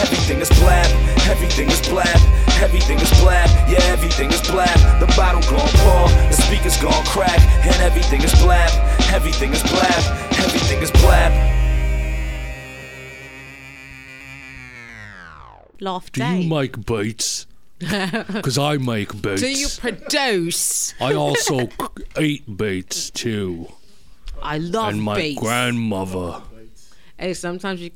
everything is blap, everything is blap, everything is blap, yeah, everything is blap. The bottle gon' pour, the speakers gon' crack, and everything is blap, everything is blap, everything is blap. Loft Do you make beats? Because I make beats. Do you produce? I also eat beats too. I love baits. and my beats. grandmother. Hey, sometimes you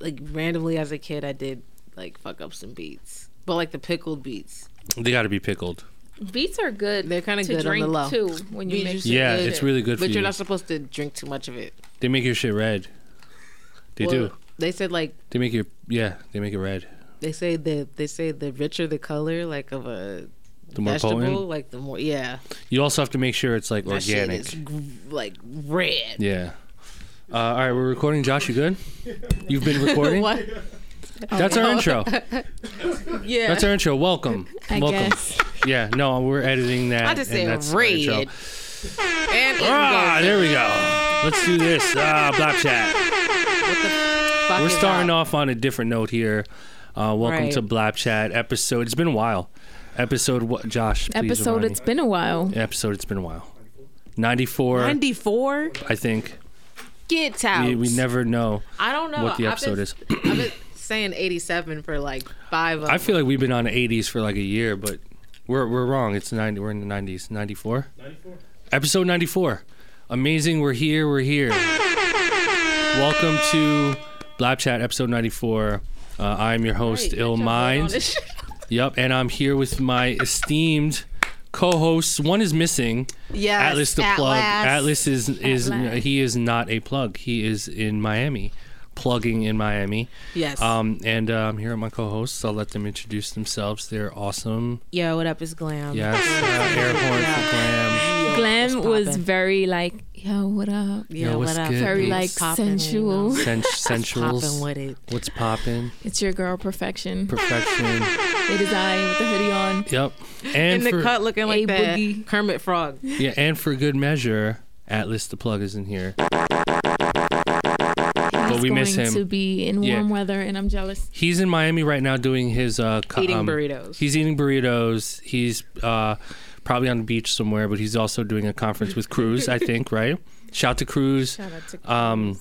like randomly as a kid, I did like fuck up some beets, but like the pickled beets. They got to be pickled. Beets are good. They're kinda to good on the drink low. too when you Beets mix it. Yeah, good, it's really good But for you're you. not supposed to drink too much of it. They make your shit red. They Well, do. They said like They make your yeah. They make it red. they say the they say the richer the color like of a The more vegetable, potent. like the more yeah. You also have to make sure it's like That shit is like red. Yeah. Uh, all right, we're recording. Josh, you good? You've been recording. what? That's our intro. Yeah. That's our intro. Welcome. I Welcome. guess. Yeah. No, we're editing that. I just and that's our red. intro. And Ah, there we go. Let's do this. Ah, Chat. We're starting off on a different note here. Uh, welcome Right. to Blap Chat episode. It's been a while. Episode what? Josh, please Episode. remind It's me. been a while. episode. It's been a while. Ninety-four, 94? I think. Get out. We, we never know I don't know what the I've episode been, is. I've been saying 87 for like five of I feel like we've been on the 80s for like a year, but we're we're wrong. It's 90. We're in the 90s. 94. 94. Episode 94. Amazing. We're here. We're here. Welcome to Blap Chat episode 94. Uh, I'm your host, Illmind. Yep, and I'm here with my esteemed co-hosts. One is missing. Yes, Atlas the plug. Atlas is is he is not a plug. He is in Miami, plugging in Miami. Yes. Um, and I'm here with my co-hosts. I'll let them introduce themselves. They're awesome. Yo, what up? It's Glam. Yes, uh, air horn for Glam. Yo, Glam what's was very like, yo, what up? Yo, Yo, what's what up? good? Very What's like poppin', you sensual. know? Sen- Poppin' with it. What's popping? It's your girl, Perfection. Perfection. It is I with the hoodie on. Yep. In And the cut looking like A that boogie. Kermit Frog. yeah, and for good measure, Atlas the plug is in here. But we going miss him. to be in Yeah. warm weather, and I'm jealous. He's in Miami right now doing his uh, co- Eating um, burritos. He's eating burritos. He's uh, probably on the beach somewhere, but he's also doing a conference with Cruz, I think, right? Shout to Cruz. Shout out to Um,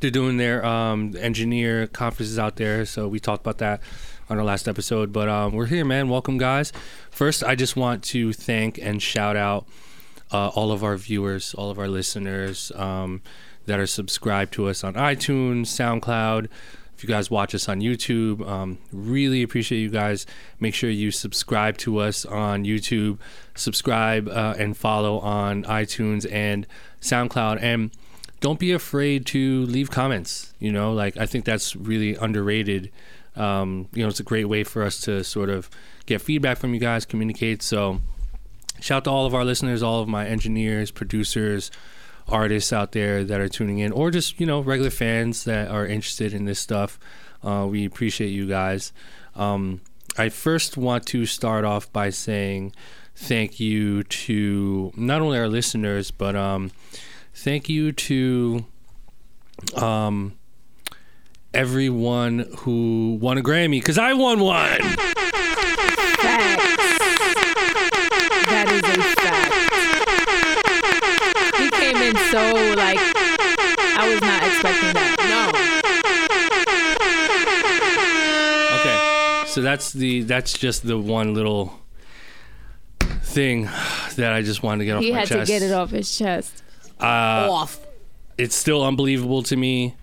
they're doing their um, engineer conferences out there, so we talked about that on our last episode. But um, we're here, man. Welcome, guys. First, I just want to thank and shout out uh, all of our viewers, all of our listeners um, that are subscribed to us on iTunes, SoundCloud. If you guys watch us on YouTube, um, really appreciate you guys. Make sure you subscribe to us on YouTube, subscribe uh, and follow on iTunes and SoundCloud, and don't be afraid to leave comments. You know, like I think that's really underrated. Um, you know, it's a great way for us to sort of get feedback from you guys, communicate. So, shout out to all of our listeners, all of my engineers, producers, artists out there that are tuning in, or just you know regular fans that are interested in this stuff. Uh, we appreciate you guys. Um, I first want to start off by saying thank you to not only our listeners, but um, thank you to um, everyone who won a Grammy because I won one. That's the that's just the one little thing that I just wanted to get off He my had to get it off his chest. Uh, Off. it's still unbelievable to me.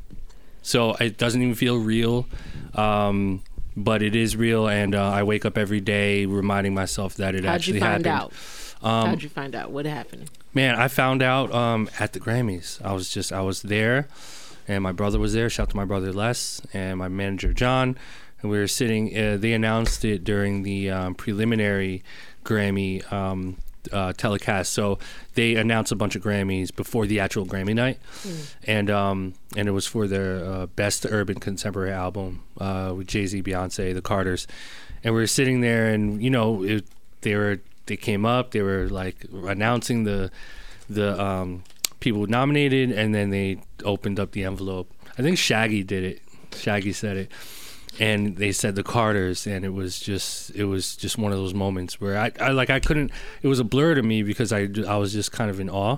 So it doesn't even feel real. Um, but it is real, and uh, I wake up every day reminding myself that it How'd actually you find happened. out? Um, How'd you find out? What happened? Man, I found out um, at the Grammys. I was just I was there, and my brother was there. Shout out to my brother Les and my manager John, and we were sitting. Uh, they announced it during the um, preliminary Grammy um, uh, telecast. So they announced a bunch of Grammys before the actual Grammy night, and um, and it was for their uh, best urban contemporary album uh, with Jay Z, Beyonce, the Carters, and we were sitting there, and you know it, they were they came up, they were like announcing the the um, people nominated, and then they opened up the envelope. I think Shaggy did it. Shaggy said it, and they said the Carters, and it was just it was just one of those moments where I, I like I couldn't. It was a blur to me because I I was just kind of in awe,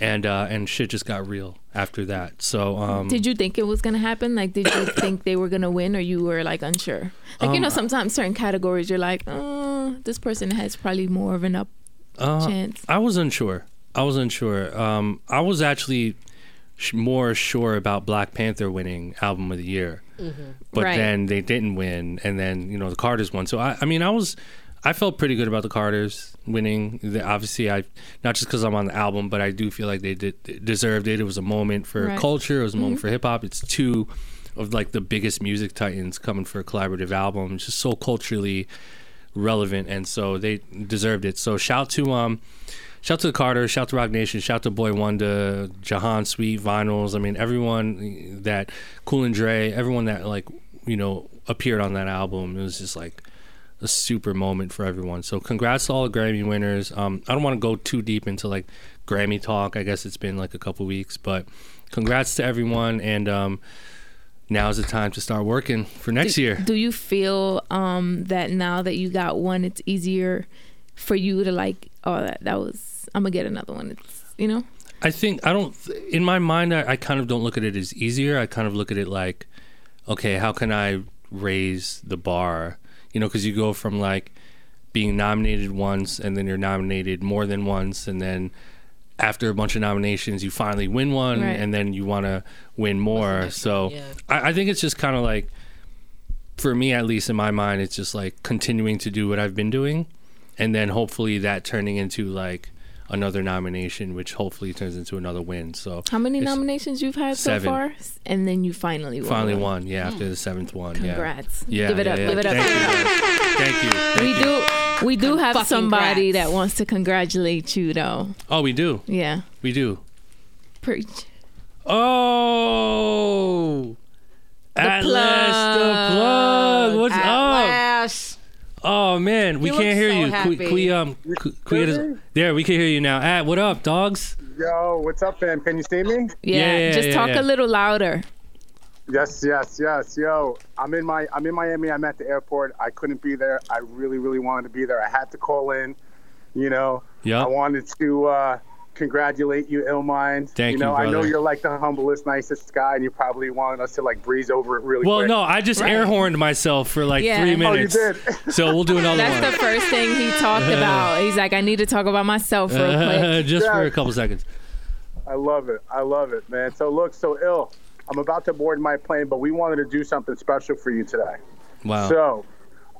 and uh, and shit just got real after that. So um, Did you think it was gonna happen? Like, did you think they were gonna win, or you were like unsure? Like, you Um, know, sometimes certain categories you're like, oh, this person has probably more of an up uh, chance. I was unsure. I was unsure. Um, I was actually sh- more sure about Black Panther winning album of the year, but Right. then they didn't win, and then you know the Carters won. So I, I mean, I was, I felt pretty good about the Carters winning. The, obviously, I not just because I'm on the album, but I do feel like they did deserved it. It was a moment for Right. culture. It was a moment for hip hop. It's two of like the biggest music titans coming for a collaborative album. It's just so culturally relevant, and so they deserved it. So shout to um, shout to Carter, shout to Roc Nation, shout to Boy Wonder, Jahaan Sweet, Vinylz. I mean, everyone that Cool and Dre, everyone that like you know appeared on that album. It was just like a super moment for everyone. So congrats to all the Grammy winners. Um, I don't want to go too deep into like Grammy talk. I guess it's been like a couple weeks, but congrats to everyone and um. Now's the time to start working for next do, year. Do you feel um that now that you got one, it's easier for you to like, oh, that, that was I'm gonna get another one. It's you know, I think I don't. In my mind, I, I kind of don't look at it as easier. I kind of look at it like, okay, how can I raise the bar? You know, because you go from like being nominated once, and then you're nominated more than once, and then after a bunch of nominations, you finally win one, Right. and then you want to win more. So? Yeah. I, I think it's just kind of like, for me at least in my mind, it's just like continuing to do what I've been doing, and then hopefully that turning into like another nomination, which hopefully turns into another win. So how many nominations you've had seven. so far, and then you finally won finally won, yeah, after the seventh one. Congrats! Yeah, yeah, give it yeah, up, yeah. give it up. Thank you. guys. Thank you. We you. do, we do have somebody grats. that wants to congratulate you, though. Oh, we do. Yeah, We do. preach. Oh. Atlas, the plug. What's At up? Last. Oh man, we He can't hear so you. We- happy. can we, um, can- can we there, we can hear you now. At what up, dogs? Yo, what's up, fam? Can you see me? Yeah, Yeah, yeah, just yeah, talk yeah. a little louder. Yes, yes, yes. Yo, I'm in my I'm in Miami. I'm at the airport. I couldn't be there. I really, really wanted to be there. I had to call in. You know, Yep. I wanted to uh, congratulate you, Illmind. Thank you know, you, I know you're like the humblest, nicest guy, and you probably wanted us to like breeze over it really Well, quick. no, I just air horned myself for like Yeah. three Oh, you minutes. did? so we'll do another That's one. That's the first thing he talked about. He's like, I need to talk about myself real quick. just for a couple seconds. I love it. I love it, man. So look, so ill. I'm about to board my plane, but we wanted to do something special for you today. Wow. So,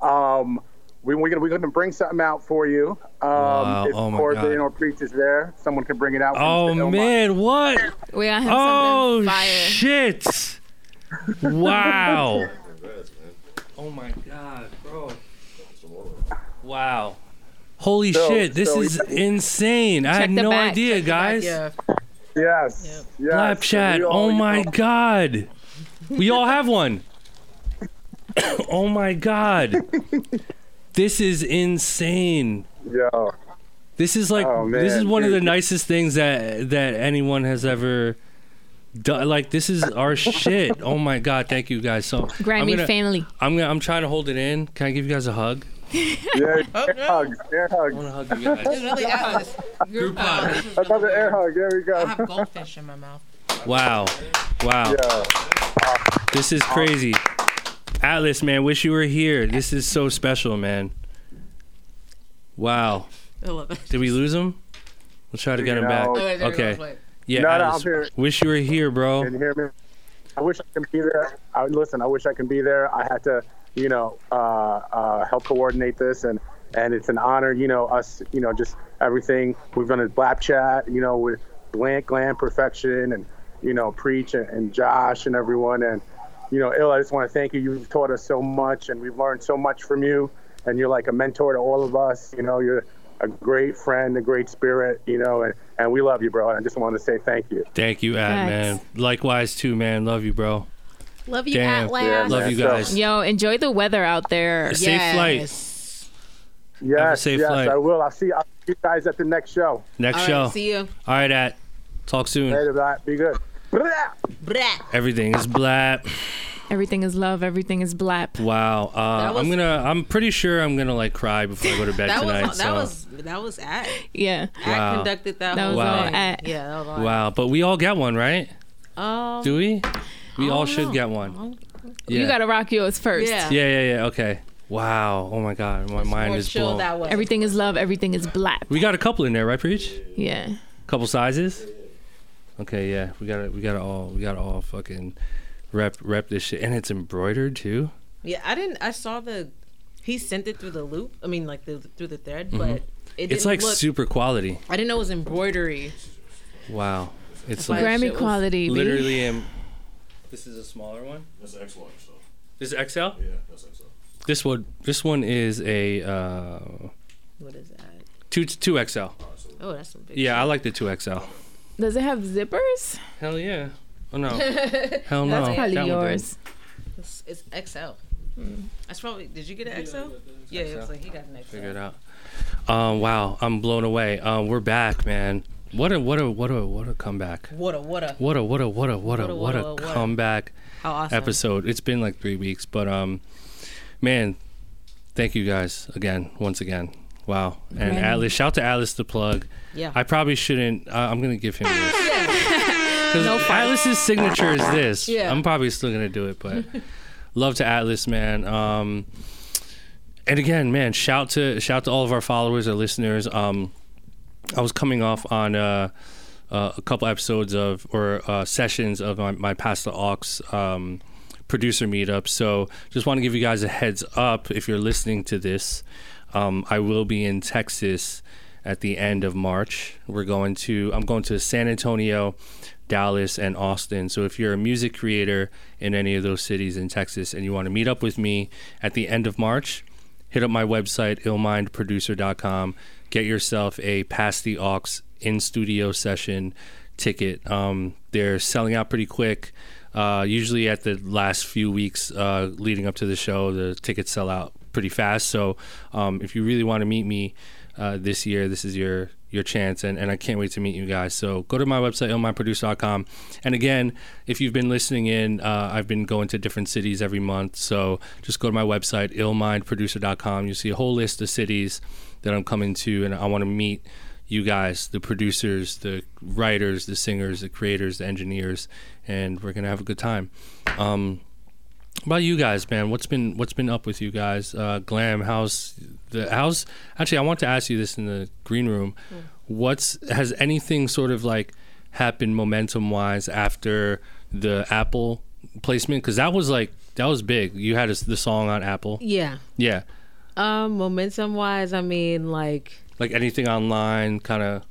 um, we, we're gonna we're gonna bring something out for you. Um, Wow. if Oh, my Corbin God. or Preach is there, someone can bring it out. oh man, what? We got him Oh something fire. shit! Wow. oh my god, bro. Wow. Holy So- shit, this so- is insane. I had no back, idea, check the guys. Yeah. Yes. Yes. Lap So chat. we all- Oh my know, god. We all have one. oh my god. This is insane. Yo. This is like Oh, this is man, one of the nicest things that that anyone has ever done. Like this is our shit. Oh my god, thank you guys. So I'm Grammy gonna, family. I'm gonna I'm trying to hold it in. Can I give you guys a hug? Yeah. Air hugs. Air hug. I want to hug you guys. Really, Atlas. Group hug. Another air hug. There we go. I have goldfish in my mouth. Wow, wow. Yo. This is crazy. Atlas, man, wish you were here. This is so special, man. Wow. I love it. Did we lose him? We'll try to get him No. back. Okay. there you go. Okay. Wait. Yeah, No, no, Atlas, I'm here. wish you were here, bro. Can you hear me? I wish I could be there. I, listen, I wish I could be there. I had to. you know, uh, uh, help coordinate this, and and it's an honor, you know, us, you know, just everything we've done a Blap Chat, you know, with Glam, Glam Perfection, and you know, Preach and, and Josh and everyone, and you know, Ill, I just want to thank you. You've taught us so much, and we've learned so much from you, and you're like a mentor to all of us. You know, you're a great friend, a great spirit, you know, and, and we love you, bro. And I just want to say thank you. Thank you, Ad, man. Likewise, too, man. Love you, bro. Love you, Damn. Atlas. Yeah, Love man. you So- guys. Yo, enjoy the weather out there. Safe flight. Yes. Yes, safe yes, flight. I will. I'll see, I'll see you guys at the next show. Next All show. right, see you. All right, Ad. Talk soon. Later, bye. Be good. Blah. Brat. Everything is black. Everything is love. Everything is blap. Wow. Uh, was- I'm gonna. I'm pretty sure I'm gonna like cry before I go to bed That tonight. was that so. was that was at Yeah. Wow. at conducted that, That whole was Wow. all thing. at. Yeah, that was all Wow. But we all get one, right? at. Um, Do we? We all don't should get one. Yeah. You gotta rock yours first. Yeah. Yeah, yeah, yeah. Okay. Wow. Oh my God. My mind is chill blown. that way. Everything is love. Everything is blap. We got a couple in there, right, Preach? Yeah. Couple sizes. Okay. Yeah. We got to We got to all. We got to all fucking rep rep this shit, and it's embroidered too. Yeah, I didn't. I saw the. He sent it through the loop. I mean, like the through the thread, but Mm-hmm. It's didn't like look, super quality. I didn't know it was embroidery. Wow. It's Like, like Grammy shit quality. Literally. Am- this is a smaller one. That's X large, so This is XL. yeah, that's XL. This one. This one is a uh, What is that? two two XL. Oh, that's some big. Yeah, I like the two XL. Does it have zippers? Hell yeah. Oh no. Hell no. That's probably That yours. It's, it's XL. That's probably. Did you get an XL? Yeah, it looks like he got an XL. Figure it out. Um, wow, I'm blown away. Um, we're back, man. What a what a what a what a comeback. What a what a What a what a what a what a What a- what a what a- what a- comeback how awesome episode. It's been like three weeks, but um, man, thank you guys again, once again. Wow, and Grammy. Atlas, shout to Atlas the plug. Yeah. I probably shouldn't. Uh, I'm gonna give him this. Because Atlas's signature is this. Yeah. I'm probably still gonna do it, but love to Atlas, man. Um, and again, man, shout to shout to all of our followers, our listeners. Um, I was coming off on uh, uh, a couple episodes of or uh, sessions of my, my Pass the Aux um, producer meetup. So just want to give you guys a heads up if you're listening to this. Um, I will be in Texas at the end of March. We're going to I'm going to San Antonio, Dallas, and Austin. So if you're a music creator in any of those cities in Texas and you want to meet up with me at the end of March, hit up my website illmindproducer.com. Get yourself a Pass the Aux in studio session ticket. Um, they're selling out pretty quick. Uh, usually at the last few weeks uh, leading up to the show, the tickets sell out pretty fast. So um, if you really want to meet me uh, this year, this is your your chance, and, and I can't wait to meet you guys. So go to my website, illmindproducer.com. And again, if you've been listening in, uh, I've been going to different cities every month. So just go to my website, illmindproducer.com. You'll see a whole list of cities that I'm coming to, and I want to meet you guys, the producers, the writers, the singers, the creators, the engineers, and we're gonna have a good time. Um, about you guys, man, what's been what's been up with you guys? Uh, Glam, how's the how's actually? I want to ask you this in the green room. What's has anything sort of like happened momentum wise after the Apple placement? Because that was like that was big. You had a, the song on Apple, Yeah. yeah. Um, momentum wise, I mean, like, Like anything online, kind of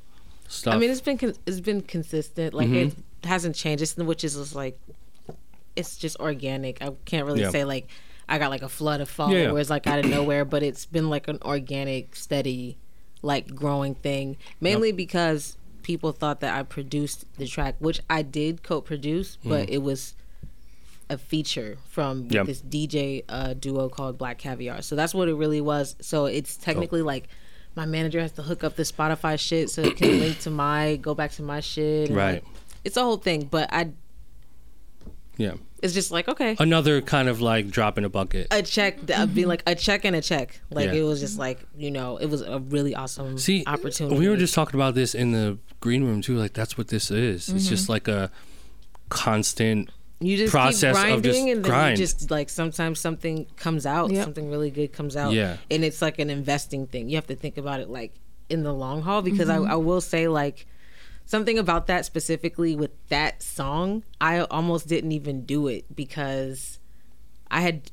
stuff. I mean, it's been con- it's been consistent. Like, Mhm. it hasn't changed. It's which is just like, it's just organic. I can't really Yeah. say like I got like a flood of Yeah, yeah. followers like out of nowhere, but it's been like an organic, steady, like growing thing. Mainly because people thought that I produced the track, which I did co-produce, but it was a feature from Mm-hmm. This DJ uh, duo called Black Caviar. So that's what it really was. So it's technically like my manager has to hook up the Spotify shit so it can link to my go back to my shit. Right. like, it's a whole thing, but I yeah. It's just like okay. Another kind of like drop in a bucket. A check, I'd uh, be like a check and a check. Like Yeah. it was just like you know, it was a really awesome See, opportunity. We were just talking about this in the green room too. Like that's what this is. It's mm-hmm. just like a constant. you just process keep of grinding just and then grind. you just like sometimes something comes out Yep. something really good comes out Yeah. and it's like an investing thing you have to think about it like in the long haul because I, mm-hmm. I will say like something about that specifically with that song i almost didn't even do it because i had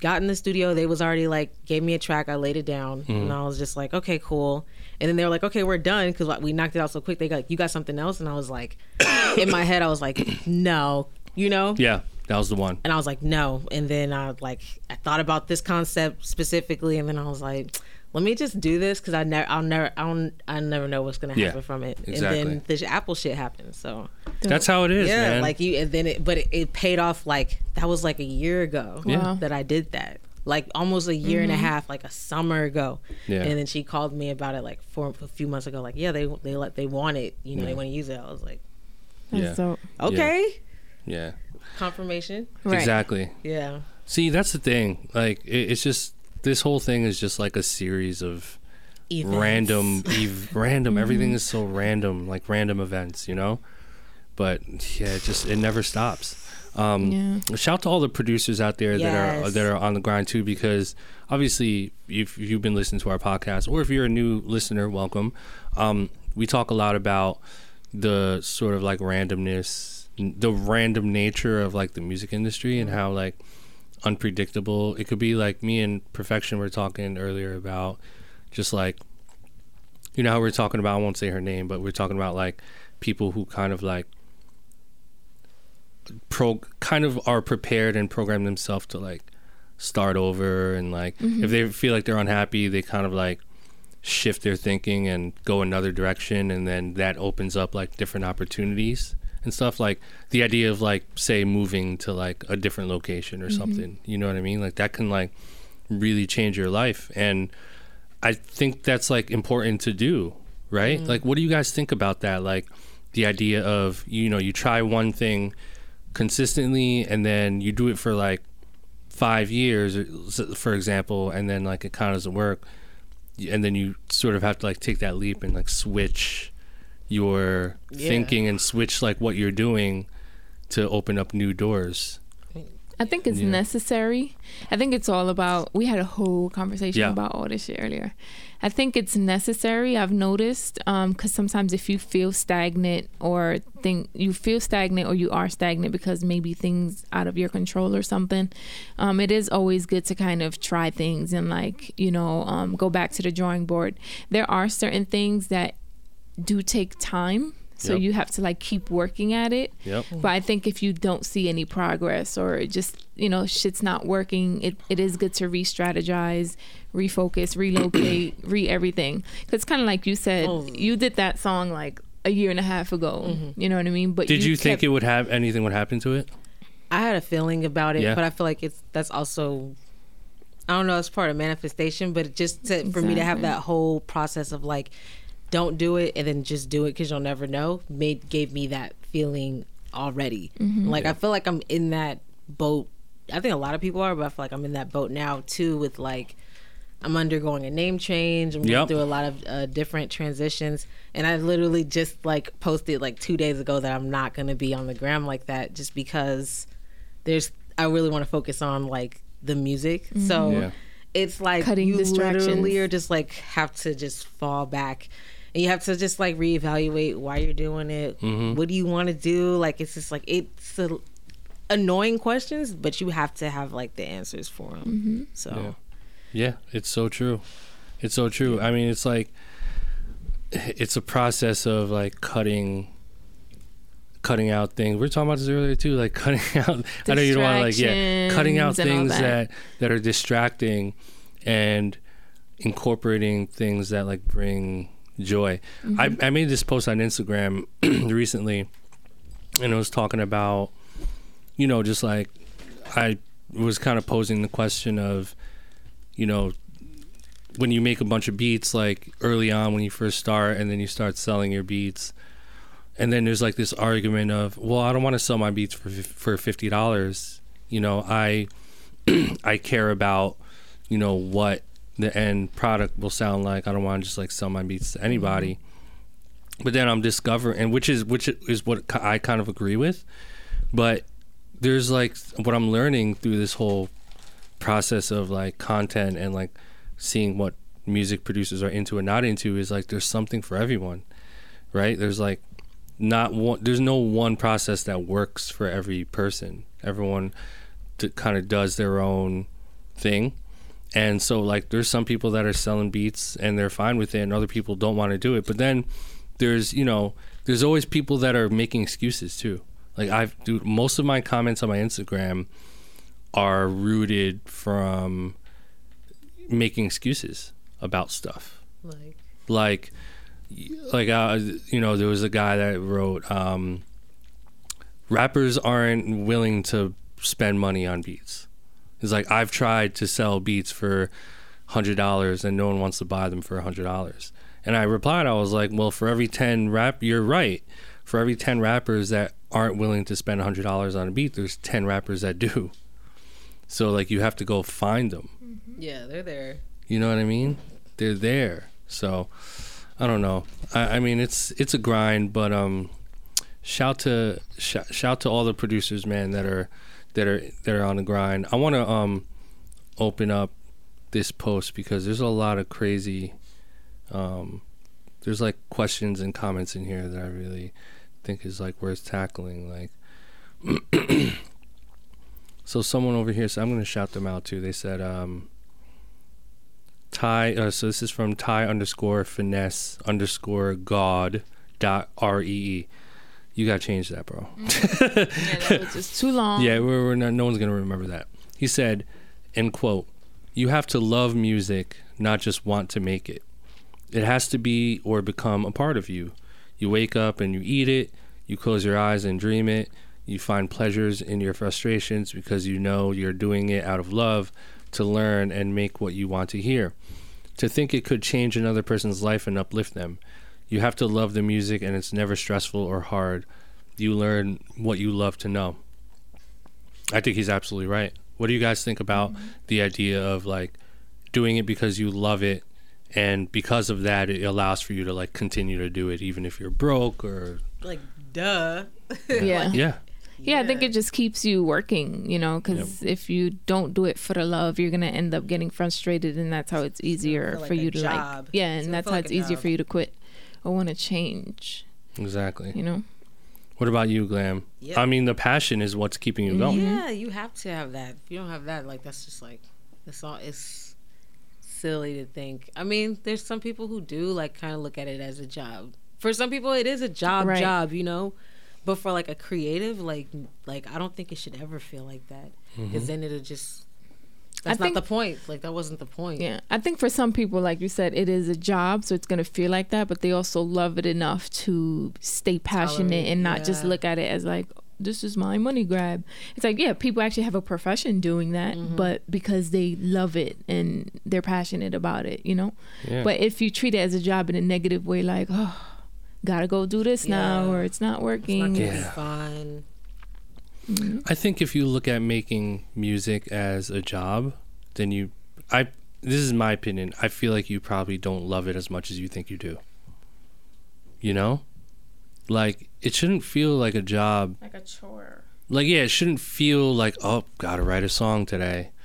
got in the studio. They was already like gave me a track. I laid it down, Mm-hmm. and I was just like, okay, cool. And then they were like, okay, we're done because like, we knocked it out so quick. They got you got something else, and I was like, in my head, I was like, no, you know. Yeah, that was the one. And I was like, no. And then I like I thought about this concept specifically, and then I was like, let me just do this because I never, I'll never, I don't, I never know what's gonna Yeah, happen from it. exactly. And then the Apple shit happened. So That's how it is, yeah, man. like you, and then it, but it, it paid off. Like that was like a year ago Yeah. that I did that. Like almost a year and a mm-hmm. half, like a summer ago. Yeah. And then she called me about it like for a few months ago. Like, yeah, they they let they want it. You know, Yeah. they want to use it. I was like, Yeah. dope. okay, yeah, confirmation. Right. exactly. Yeah. See, that's the thing. Like, it, it's just this whole thing is just like a series of Events. random, ev- random. Everything is so random, like random events, you know. But yeah, it just it never stops. Um, Yeah. Shout out to all the producers out there that are that are on the grind too, because obviously, if you've been listening to our podcast, or if you're a new listener, welcome. Um, we talk a lot about the sort of like randomness, the random nature of like the music industry, and how like unpredictable it could be. Like me and Perfection were talking earlier about just like you know how we're talking about. I won't say her name, but we're talking about like people who kind of like pro kind of are prepared and program themselves to like start over and like mm-hmm. if they feel like they're unhappy they kind of like shift their thinking and go another direction and then that opens up like different opportunities and stuff like the idea of like say moving to like a different location or mm-hmm. something you know what i mean? Like that can like really change your life and i think that's like important to do right? Mm-hmm. Like what do you guys think about that? Like the idea of you know you try one thing consistently and then you do it for like five years for example and then like it kind of doesn't work and then you sort of have to like take that leap and like switch your Yeah. thinking and switch like what you're doing to open up new doors I think it's Yeah. necessary. I think it's all about. We had a whole conversation Yeah. about all this shit earlier. I think it's necessary. I've noticed because sometimes if you feel stagnant or think you feel stagnant or you are stagnant because maybe things out of your control or something, um, it is always good to kind of try things and like you know um, go back to the drawing board. There are certain things that do take time. So Yep. you have to like keep working at it. yep mm. But I think if you don't see any progress or just, you know, shit's not working, it, it is good to re strategize, refocus, relocate, re everything. Because it's kind of like you said, Oh. you did that song like a year and a half ago. Mm-hmm. You know what I mean? But did you, think kept- it would have anything would happen to it I had a feeling about it, Yeah. but I feel like it's that's also I don't know, it's part of manifestation, but it just to, for me to have that whole process of like don't do it and then just do it cuz you'll never know made gave me that feeling already. Mm-hmm. Like I feel like I'm in that boat. I think a lot of people are, but I feel like I'm in that boat now too with like I'm undergoing a name change. I'm Yep. going through a lot of uh, different transitions, and I literally just like posted like two days ago that I'm not going to be on the gram like that, just because there's I really want to focus on like the music. So Yeah. it's like Cutting you distractions. literally are just like have to just fall back. And you have to just like reevaluate why you're doing it. Mm-hmm. What do you want to do? Like it's just like it's a, annoying questions, but you have to have like the answers for them. Mm-hmm. So Yeah. Yeah, it's so true. It's so true. I mean, it's like it's a process of like cutting cutting out things. We were talking about this earlier too, like cutting out I know you don't want to like yeah, cutting out Distractions and all things that. that that are distracting and incorporating things that like bring joy. I mm-hmm. I made this post on Instagram recently and it was talking about you know, just like I was kind of posing the question of you know, when you make a bunch of beats, like early on when you first start, and then you start selling your beats, and then there's like this argument of, well, I don't want to sell my beats for for fifty dollars. You know, I I care about you know what the end product will sound like. I don't want to just like sell my beats to anybody. Mm-hmm. But then I'm discovering, and which is which is what I kind of agree with, but there's like what I'm learning through this whole process of like content and like seeing what music producers are into and not into is like there's something for everyone right there's like not one there's no one process that works for every person everyone t- kind of does their own thing. And so like there's some people that are selling beats and they're fine with it and other people don't want to do it. But then there's, you know, there's always people that are making excuses too. Like I've dude, most of my comments on my Instagram are rooted from making excuses about stuff Like, like like uh, you know there was a guy that wrote um, rappers aren't willing to spend money on beats it's like i've tried to sell beats for $100 and no one wants to buy them for $100 and i replied i was like well for every 10 rap you're right for every 10 rappers that aren't willing to spend $100 on a beat there's 10 rappers that do so like you have to go find them yeah, they're there. you know what I mean? They're there. So I don't know. I, I mean, it's it's a grind, but um, shout to sh- shout to all the producers, man, that are that are that are on the grind. I want to um open up this post because there's a lot of crazy um there's like questions and comments in here that I really think is like worth tackling like so someone over here so I'm going to shout them out too. They said um Ty. Uh, so this is from Ty underscore finesse underscore god dot r e e. You gotta change that, bro. Mm. Yeah, that was just too long. Yeah, we're, we're not, no one's gonna remember that. He said, "End quote. You have to love music, not just want to make it. It has to be or become a part of you. You wake up and you eat it. You close your eyes and dream it. You find pleasures in your frustrations because you know you're doing it out of love to learn and make what you want to hear. To think it could change another person's life and uplift them. You have to love the music and it's never stressful or hard. You learn what you love to know. I think he's absolutely right. What do you guys think about mm-hmm. the idea of like doing it because you love it and because of that it allows for you to like continue to do it even if you're broke or Like, duh. Yeah. yeah. Yeah, I think it just keeps you working, you know, because if you don't do it for the love, you're gonna end up getting frustrated, and that's how it's easier feel like for a you to like, yeah, and gonna that's how like it's easier job. for you to quit or want to change, Exactly. you know. What about you, Glam? Yeah. I mean, the passion is what's keeping you going. Yeah, you have to have that. If you don't have that, like that's just like it's all it's silly to think. I mean, there's some people who do like kind of look at it as a job. For some people, it is a job, Right. job, you know. But for like a creative, like like I don't think it should ever feel like that, mm-hmm. because then it'll just. That's think- not the point. Like that wasn't the point. Yeah, I think for some people, like you said, it is a job, so it's gonna feel like that. But they also love it enough to stay passionate Tolerate, and not just look at it as like this is my money grab. It's like yeah, people actually have a profession doing that, Mm-hmm. but because they love it and they're passionate about it, you know. Yeah. But if you treat it as a job in a negative way, like oh, gotta go do this now, or it's not It's not working. gonna Yeah. be fun. I think if you look at making music as a job, then you, I, this is my opinion. I feel like you probably don't love it as much as you think you do. You know, like it shouldn't feel like a job. Like a chore. Like yeah, it shouldn't feel like oh, gotta write a song today.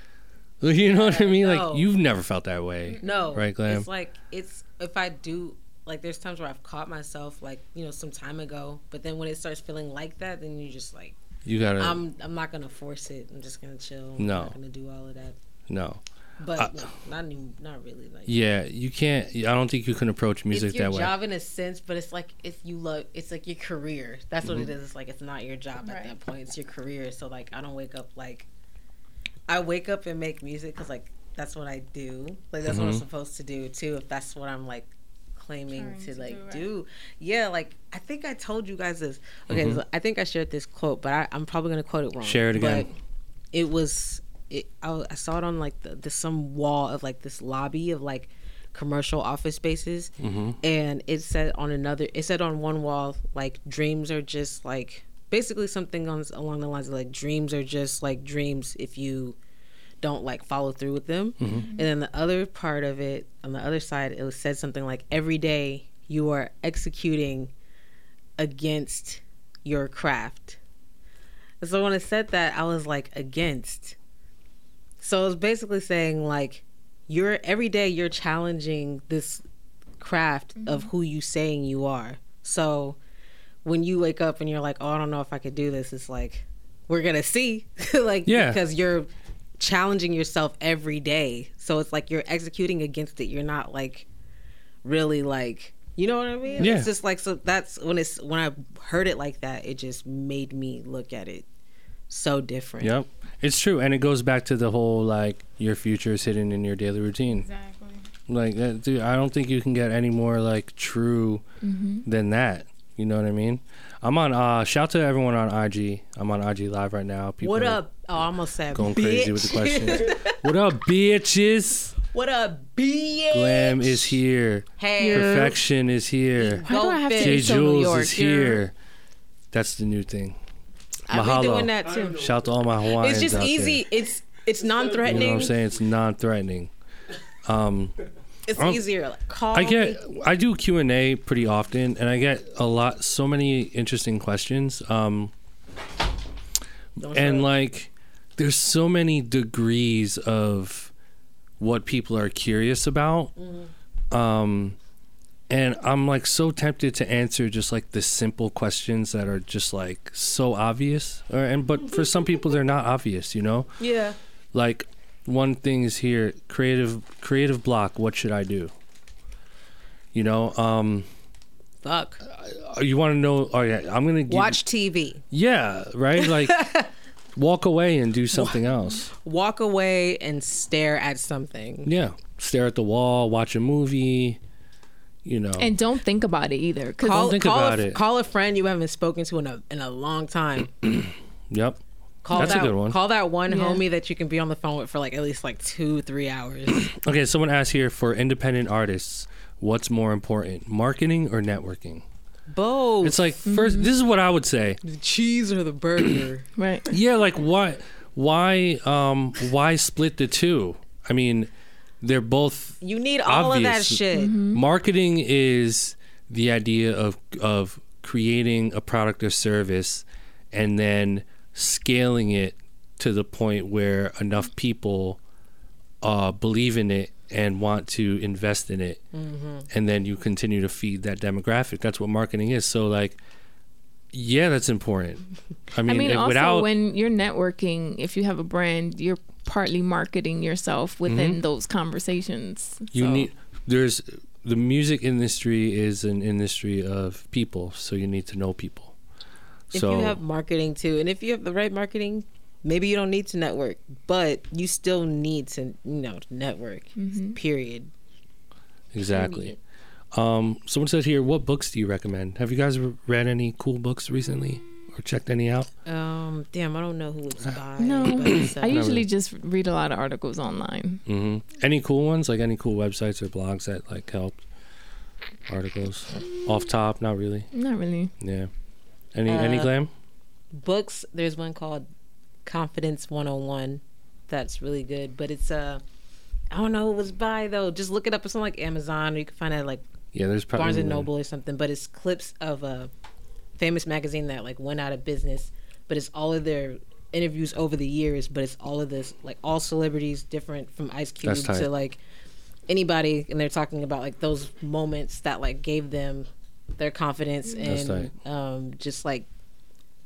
You know what I mean? no. Like you've never felt that way. No, Right, Glam? It's like it's if I do like there's times where I've caught myself like you know some time ago, but then when it starts feeling like that, then you just like You gotta I'm I'm not gonna force it. I'm just gonna chill. I'm No. not gonna do all of that. no. But Uh, no, not even, not really like. Yeah, you can't. I don't think you can approach music that way. it's your that way. job in a sense, but it's like if you love, it's like your career. That's what Mm-hmm. it is. It's like it's not your job at that point. It's your career. So like I don't wake up like I wake up and make music because like that's what I do. Like that's what I'm Mhm. supposed to do too. If that's what I'm like claiming to to like do, right. do. Yeah, like I think I told you guys this. Okay, Mhm. so I think I shared this quote, but I, I'm probably gonna quote it wrong. Share it again. But it was it. I, I saw it on like the, the some wall of like this lobby of like commercial office spaces, hmm and it said on another. It said on one wall like dreams are just like basically something on along the lines of like dreams are just like dreams if you don't like follow through with them. Mm-hmm. And then the other part of it on the other side, it was said something like every day you are executing against your craft. And so when it said that, I was like against. So it was basically saying like you're every day you're challenging this craft mm-hmm. of who you saying you are. So when you wake up and you're like, "Oh, I don't know if I could do this," it's like we're gonna see, like, Yeah. because you're challenging yourself every day. So it's like you're executing against it. You're not like really like you know what I mean? Yeah. It's just like so that's when it's when I heard it like that, it just made me look at it so different. Yep. It's true. And it goes back to the whole like your future is hidden in your daily routine. Exactly. Like that, dude, I don't think you can get any more like true Mm-hmm. than that. You know what I mean? I'm on uh shout to everyone on IG. I'm on IG live right now. People What up? Oh, I almost said Going crazy with the questions. what up, bitches? what up, bitch? Glam is here. Hey, Perfection is here. Why do I have to J so Jules York? is here. That's the new thing. I've Mahalo. been doing that too. Shout to all my Hawaiians. It's just out there. easy. It's it's You know what. I'm saying? It's non-threatening. Um, It's Um, easier. Like, call I get me. I do Q and A pretty often, and I get a lot, so many interesting questions. Um, Don't and like, there's so many degrees of what people are curious about. Um, and I'm like so tempted to answer just like the simple questions that are just like so obvious, or, and but for some people they're not obvious, you know yeah. like one thing is here creative creative block what should i do you know um Fuck. you want to know oh yeah i'm gonna give, Watch TV. yeah right like walk away and do something else Walk away and stare at something. yeah stare at the wall watch a movie you know And don't think about it either. Cause Call, think call about a, it. Call a friend you haven't spoken to in a in a long time. yep Call That's a that, good one. Call that one Yeah. homie that you can be on the phone with for like at least like two, three hours. okay someone asked here for independent artists what's more important marketing or networking Both. it's like first this is what i would say the cheese or the burger. right. Yeah, like why why um why split the two? I mean, they're both You need all of that Obvious. shit. marketing is the idea of of creating a product or service and then scaling it to the point where enough people uh believe in it and want to invest in it. And then you continue to feed that demographic. That's what marketing is. So like yeah that's important. I mean, I mean, also without when you're networking, if you have a brand, you're partly marketing yourself within those conversations. Mm-hmm. you So- need there's the music industry is an industry of people. So you need to know people. If so you have marketing too, and if you have the right marketing, maybe you don't need to network, but you still need to, you know, network. Period. exactly um someone said here what books do you recommend have you guys read any cool books recently or checked any out Um, damn, I don't know who it's by. No, but it's, uh, I usually just read a lot of articles online. Mm-hmm. any cool ones like any cool websites or blogs that like helped articles off top not really Not really. yeah any any Uh, glam books. There's one called Confidence 101 that's really good, but it's uh I don't know it was by though. Just look it up. It's on like Amazon or you can find it at like yeah there's probably Barnes and Noble or something. But it's clips of a famous magazine that like went out of business. But it's all of their interviews over the years. But it's all of this like all celebrities, different from Ice Cube to like anybody, and they're talking about like those moments that like gave them their confidence and um, just like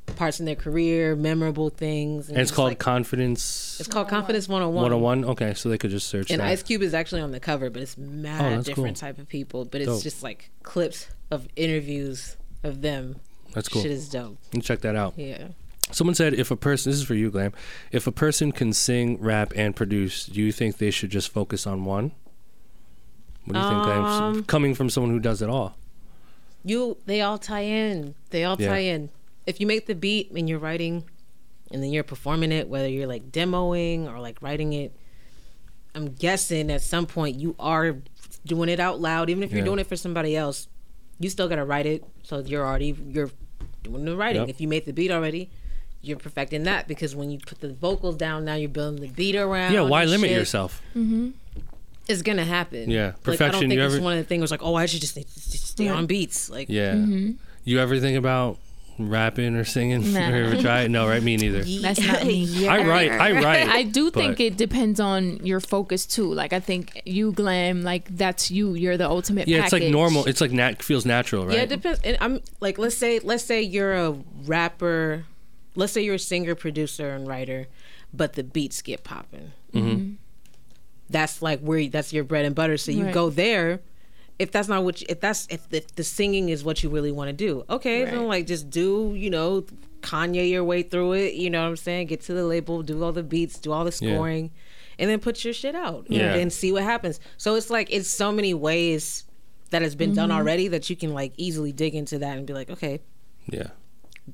parts in their career, memorable things. and it's called like, confidence it's called Confidence 101. 101 okay so they could just search And that. Ice Cube is actually on the cover, but it's mad Oh, different cool. type of people. But it's Dope. just like clips of interviews of them. that's cool Shit is dope. You can check that out Yeah. Someone said if a person, this is for you, Glam, if a person can sing, rap, and produce, do you think they should just focus on one? What do you think, Glam? Um, Coming from someone who does it all. You they all tie in. They all Yeah. tie in. If you make the beat and you're writing and then you're performing it, whether you're like demoing or like writing it, I'm guessing at some point you are doing it out loud. Even if you're Yeah. doing it for somebody else, you still gotta write it. So you're already you're doing the writing. Yep. If you made the beat already, you're perfecting that because when you put the vocals down, now you're building the beat around. Yeah, why limit shit. yourself? It's gonna happen. Yeah, Like, I don't think you it's ever- one of the things was like, oh, I should just need to stay on beats. Like, Yeah. Mm-hmm. You ever think about rapping or singing? Nah. or try? No, right? Me neither. That's not me. I write. I write. I do think but- it depends on your focus too. Like I think you glam, like that's you. You're the ultimate. Yeah, it's like normal. It's like nat feels natural, right? Yeah, it depends. And I'm like, let's say, let's say you're a rapper. Let's say you're a singer, producer, and writer, but the beats get popping. Mm-hmm. That's like where that's your bread and butter. So you Right. go there. If that's not what you, if that's if the, the singing is what you really want to do, okay, then like just do you know Kanye your way through it. You know what I'm saying? Get to the label, do all the beats, do all the Yeah. scoring, and then put your shit out. Yeah. and see what happens. So it's like it's so many ways that has been done already that you can like easily dig into that and be like, okay, Yeah.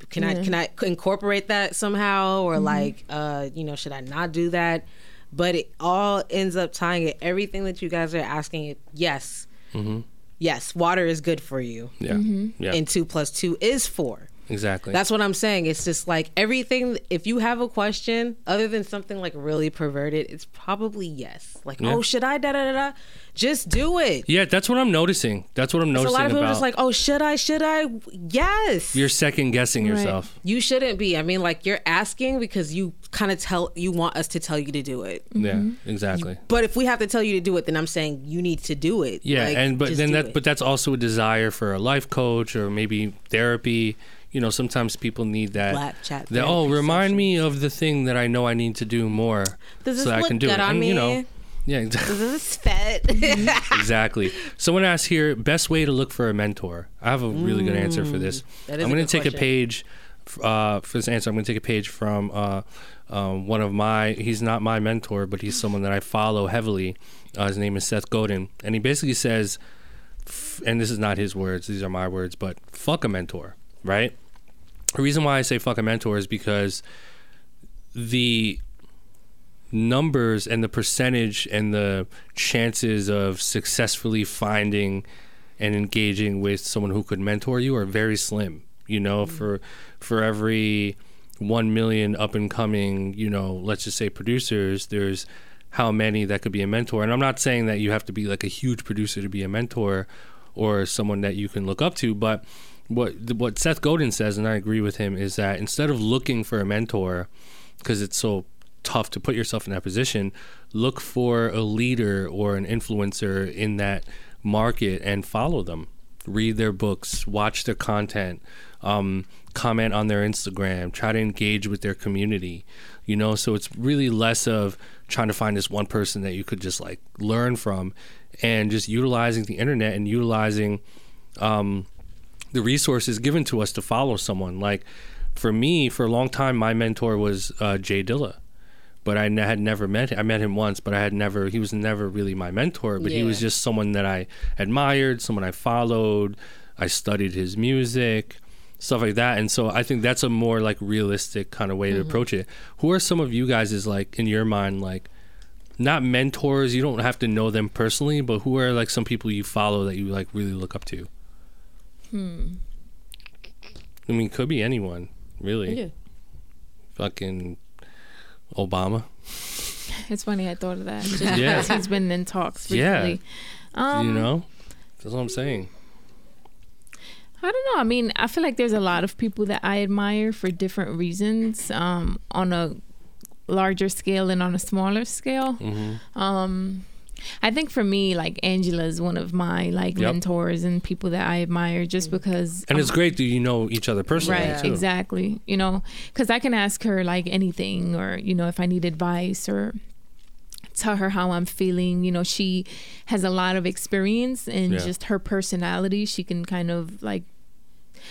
can I can I incorporate that somehow or like uh you know should I not do that? But it all ends up tying it. Everything that you guys are asking, it yes, Mm-hmm. yes, water is good for you, Yeah. Mm-hmm. Yeah. and two plus two is four. Exactly. That's what I'm saying. It's just like everything. If you have a question other than something like really perverted, it's probably yes. Like, Yeah. oh, should I? Da da da da. Just do it. yeah, that's what I'm noticing. That's what I'm So a noticing lot of people are about. just like, oh, should I? Should I? Yes. you're second guessing yourself. You shouldn't be. I mean, like you're asking because you kind of tell you want us to tell you to do it. Yeah. Mm-hmm. Exactly. But if we have to tell you to do it, then I'm saying you need to do it. Yeah, Like, and but then do that it. but that's also a desire for a life coach or maybe therapy. You know, sometimes people need that. Blap Chat that oh, remind me of the thing that I know I need to do more, Does this so I can do it. and me? you know, yeah, exactly. This fit? exactly. Someone asked here, best way to look for a mentor. I have a really good answer for this. Mm, is I'm going to take a page uh, for this answer. I'm going to take a page from uh, um, one of my. He's not my mentor, but he's someone that I follow heavily. Uh, his name is Seth Godin, and he basically says, f- and this is not his words; these are my words. But fuck a mentor, right? The reason why I say fuck a mentor is because the numbers and the percentage and the chances of successfully finding and engaging with someone who could mentor you are very slim. You know, mm-hmm. for for every one million up and coming, you know, let's just say producers, there's how many that could be a mentor. And I'm not saying that you have to be like a huge producer to be a mentor or someone that you can look up to, but what what Seth Godin says, and I agree with him, is that instead of looking for a mentor, because it's so tough to put yourself in that position, look for a leader or an influencer in that market and follow them. Read their books, watch their content, um, comment on their Instagram, try to engage with their community. You know, so it's really less of trying to find this one person that you could just like learn from and just utilizing the internet and utilizing um, the resources given to us to follow someone. Like for me, for a long time, my mentor was uh, Jay Dilla, but I n- had never met him. I met him once, but I had never. He was never really my mentor, but he was just someone that I admired, someone I followed. I studied his music, stuff like that, and so I think that's a more like realistic kind of way to approach it. Who are some of you guys is like in your mind like? Not mentors, you don't have to know them personally, but who are like some people you follow that you like really look up to? I mean, could be anyone, really. Yeah. Fucking Obama. It's funny I thought of that. Just Yeah. he's been in talks Yeah. recently. Um, you know, that's what I'm saying. I don't know. I mean, I feel like there's a lot of people that I admire for different reasons um, on a larger scale and on a smaller scale. Mm-hmm. Um, I think for me, like Angela is one of my like Yep. mentors and people that I admire just because. And it's um, great that you know each other personally, Right, too. exactly. You know, because I can ask her like anything, or you know, if I need advice or tell her how I'm feeling. You know, she has a lot of experience and Yeah. just her personality. She can kind of like.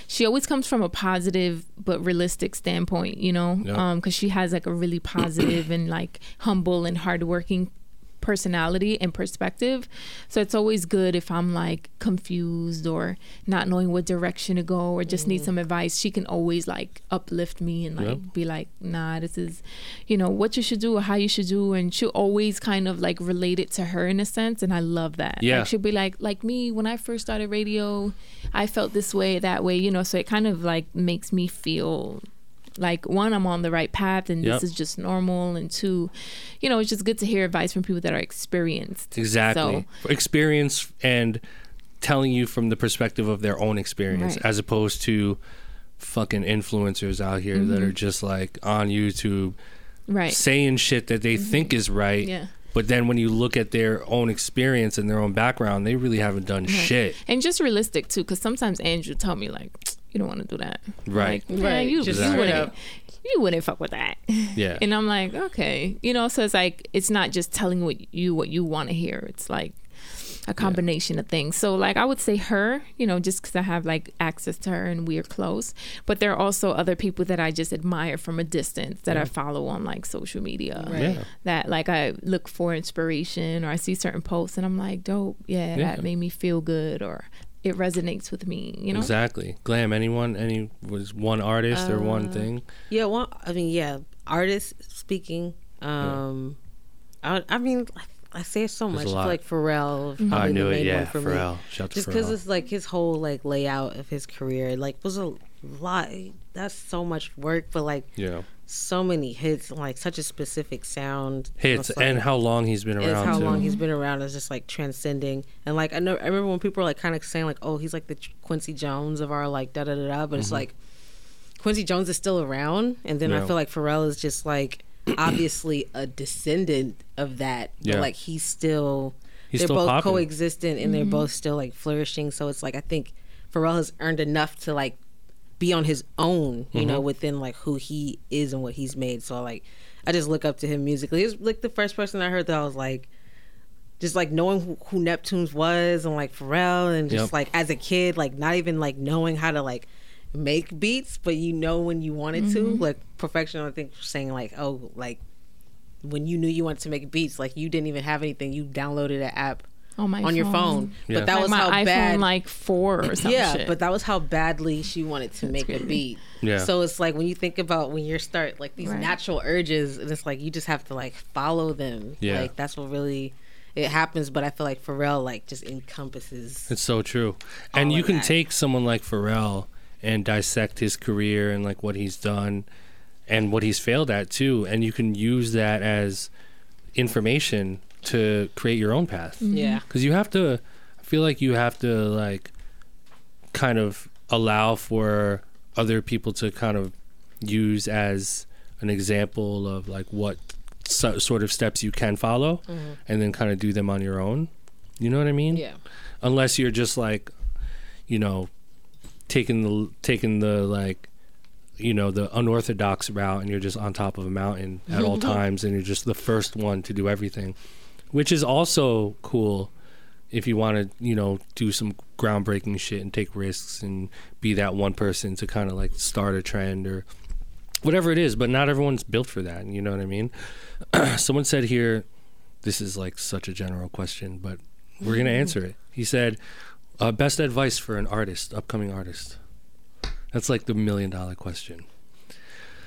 She always comes from a positive but realistic standpoint, you know, Yeah. because she has like a really positive and like humble and hardworking personality and perspective. So it's always good if I'm like confused or not knowing what direction to go or just need mm. some advice. She can always like uplift me and like Yeah. be like, nah, this is, you know, what you should do or how you should do. And she'll always kind of like relate it to her in a sense. And I love that. Yeah. Like she'll be like, like me, when I first started radio, I felt this way, that way, you know, so it kind of like makes me feel like one i'm on the right path and Yep. this is just normal and two you know it's just good to hear advice from people that are experienced Exactly. Experience and telling you from the perspective of their own experience Right. as opposed to fucking influencers out here that mm-hmm. are just like on YouTube right saying shit that they mm-hmm. think is right. yeah But then when you look at their own experience and their own background, they really haven't done shit. and just realistic too because sometimes andrew told me like you don't want to do that. Right. Like, man, Right, You, just you wouldn't. You wouldn't fuck with that. Yeah. And I'm like, okay, you know. So it's like it's not just telling what you what you want to hear. It's like a combination of things. So like I would say her, you know, just because I have like access to her and we're close. But there are also other people that I just admire from a distance that I follow on like social media. Right. Yeah. That like I look for inspiration or I see certain posts and I'm like, dope, yeah, Yeah. that made me feel good or it resonates with me. You know. Exactly. Glam. Anyone? Any was one artist or Uh, one thing? Yeah, well, I mean, yeah, artist speaking. Um, I, I mean, I, I say it so There's much. a I like Pharrell. is I knew the it. Yeah. one for me. Pharrell. Shout Just because it's like his whole like layout of his career, like was a lot. That's so much work, but like Yeah. so many hits, like such a specific sound. Hits like- and how long he's been it's around how too. long he's been around is just like transcending and like I know I remember when people were like kind of saying like oh he's like the Quincy Jones of our like da da da da but it's like Quincy Jones is still around and then Mm-hmm. Yeah. I feel like Pharrell is just like obviously a descendant of that Yeah. but like he's still He's they're still both popping. coexistent and they're both still like flourishing so it's like I think Pharrell has earned enough to like be on his own, you Mm-hmm. know, within like who he is and what he's made. So like, I just look up to him musically. He's like the first person I heard that I was like, just like knowing who, who Neptunes was and like Pharrell and just Yep. like as a kid, like not even like knowing how to like make beats, but you know when you wanted to. Like perfection, I think saying like, oh, like when you knew you wanted to make beats, like you didn't even have anything, you downloaded an app on my on your phone. Yeah. But that like was my how iPhone bad like four or something. yeah, shit. but that was how badly she wanted to make a beat. Yeah. So it's like when you think about when you're start like these Right. natural urges, and it's like you just have to like follow them. Yeah. Like that's what really it happens. But I feel like Pharrell like just encompasses. It's so true. And you can that. take someone like Pharrell and dissect his career and like what he's done and what he's failed at too, and you can use that as information to create your own path. Mm-hmm. Yeah. Because you have to, I feel like you have to like kind of allow for other people to kind of use as an example of like what so, sort of steps you can follow mm-hmm. and then kind of do them on your own. You know what I mean? Yeah. unless you're just like you know taking the taking the like you know the unorthodox route and you're just on top of a mountain at all mm-hmm. times and you're just the first one to do everything which is also cool if you want to you know do some groundbreaking shit and take risks and be that one person to kind of like start a trend or whatever it is but not everyone's built for that you know what i mean someone said here this is like such a general question but we're gonna answer it he said uh, best advice for an artist upcoming artist that's like the million dollar question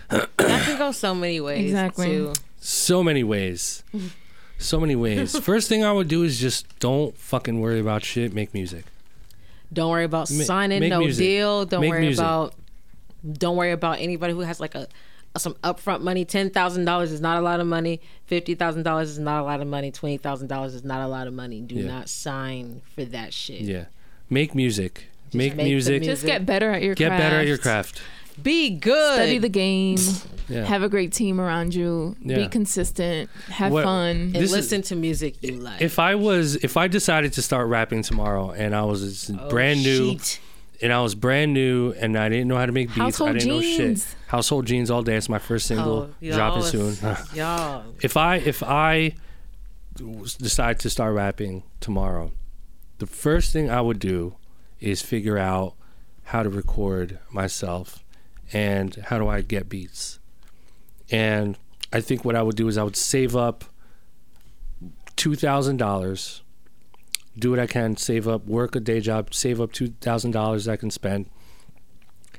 That can go so many ways. Exactly. Too. so many ways so many ways first thing i would do is just don't fucking worry about shit make music Don't worry about Ma- signing no music. deal. Don't Make worry music. about. Don't worry about anybody who has like a some upfront money. Ten thousand dollars is not a lot of money. Fifty thousand dollars is not a lot of money. Twenty thousand dollars is not a lot of money. Do Yeah. not sign for that shit. yeah make music make, make music music. just get better at your get craft. better at your craft Be good. Study the game. Yeah. Have a great team around you. Yeah. Be consistent. Have What- fun. and This is- listen to music you like. if i was if i decided to start rapping tomorrow and i was Oh, brand new shit. and I was brand new and I didn't know how to make beats. I didn't know shit. Household jeans all day. It's my first single, Oh, dropping y'all soon. y'all. if I if I decide to start rapping tomorrow, the first thing I would do is figure out how to record myself and how do I get beats. And I think what I would do is I would save up two thousand dollars, do what I can, save up, work a day job, save up two thousand dollars I can spend,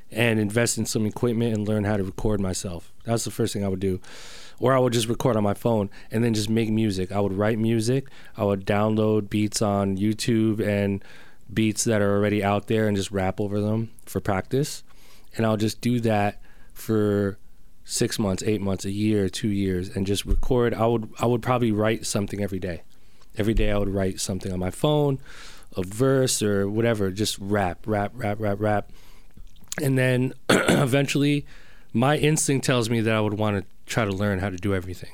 and invest in some equipment and learn how to record myself. That's the first thing I would do. Or I would just record on my phone and then just make music. I would write music. I would download beats on YouTube and beats that are already out there and just rap over them for practice. And I'll just do that for six months, eight months, a year, two years, and just record. I would I would probably write something every day. Every day I would write something on my phone, a verse or whatever, just rap, rap, rap, rap, rap. And then eventually my instinct tells me that I would want to try to learn how to do everything.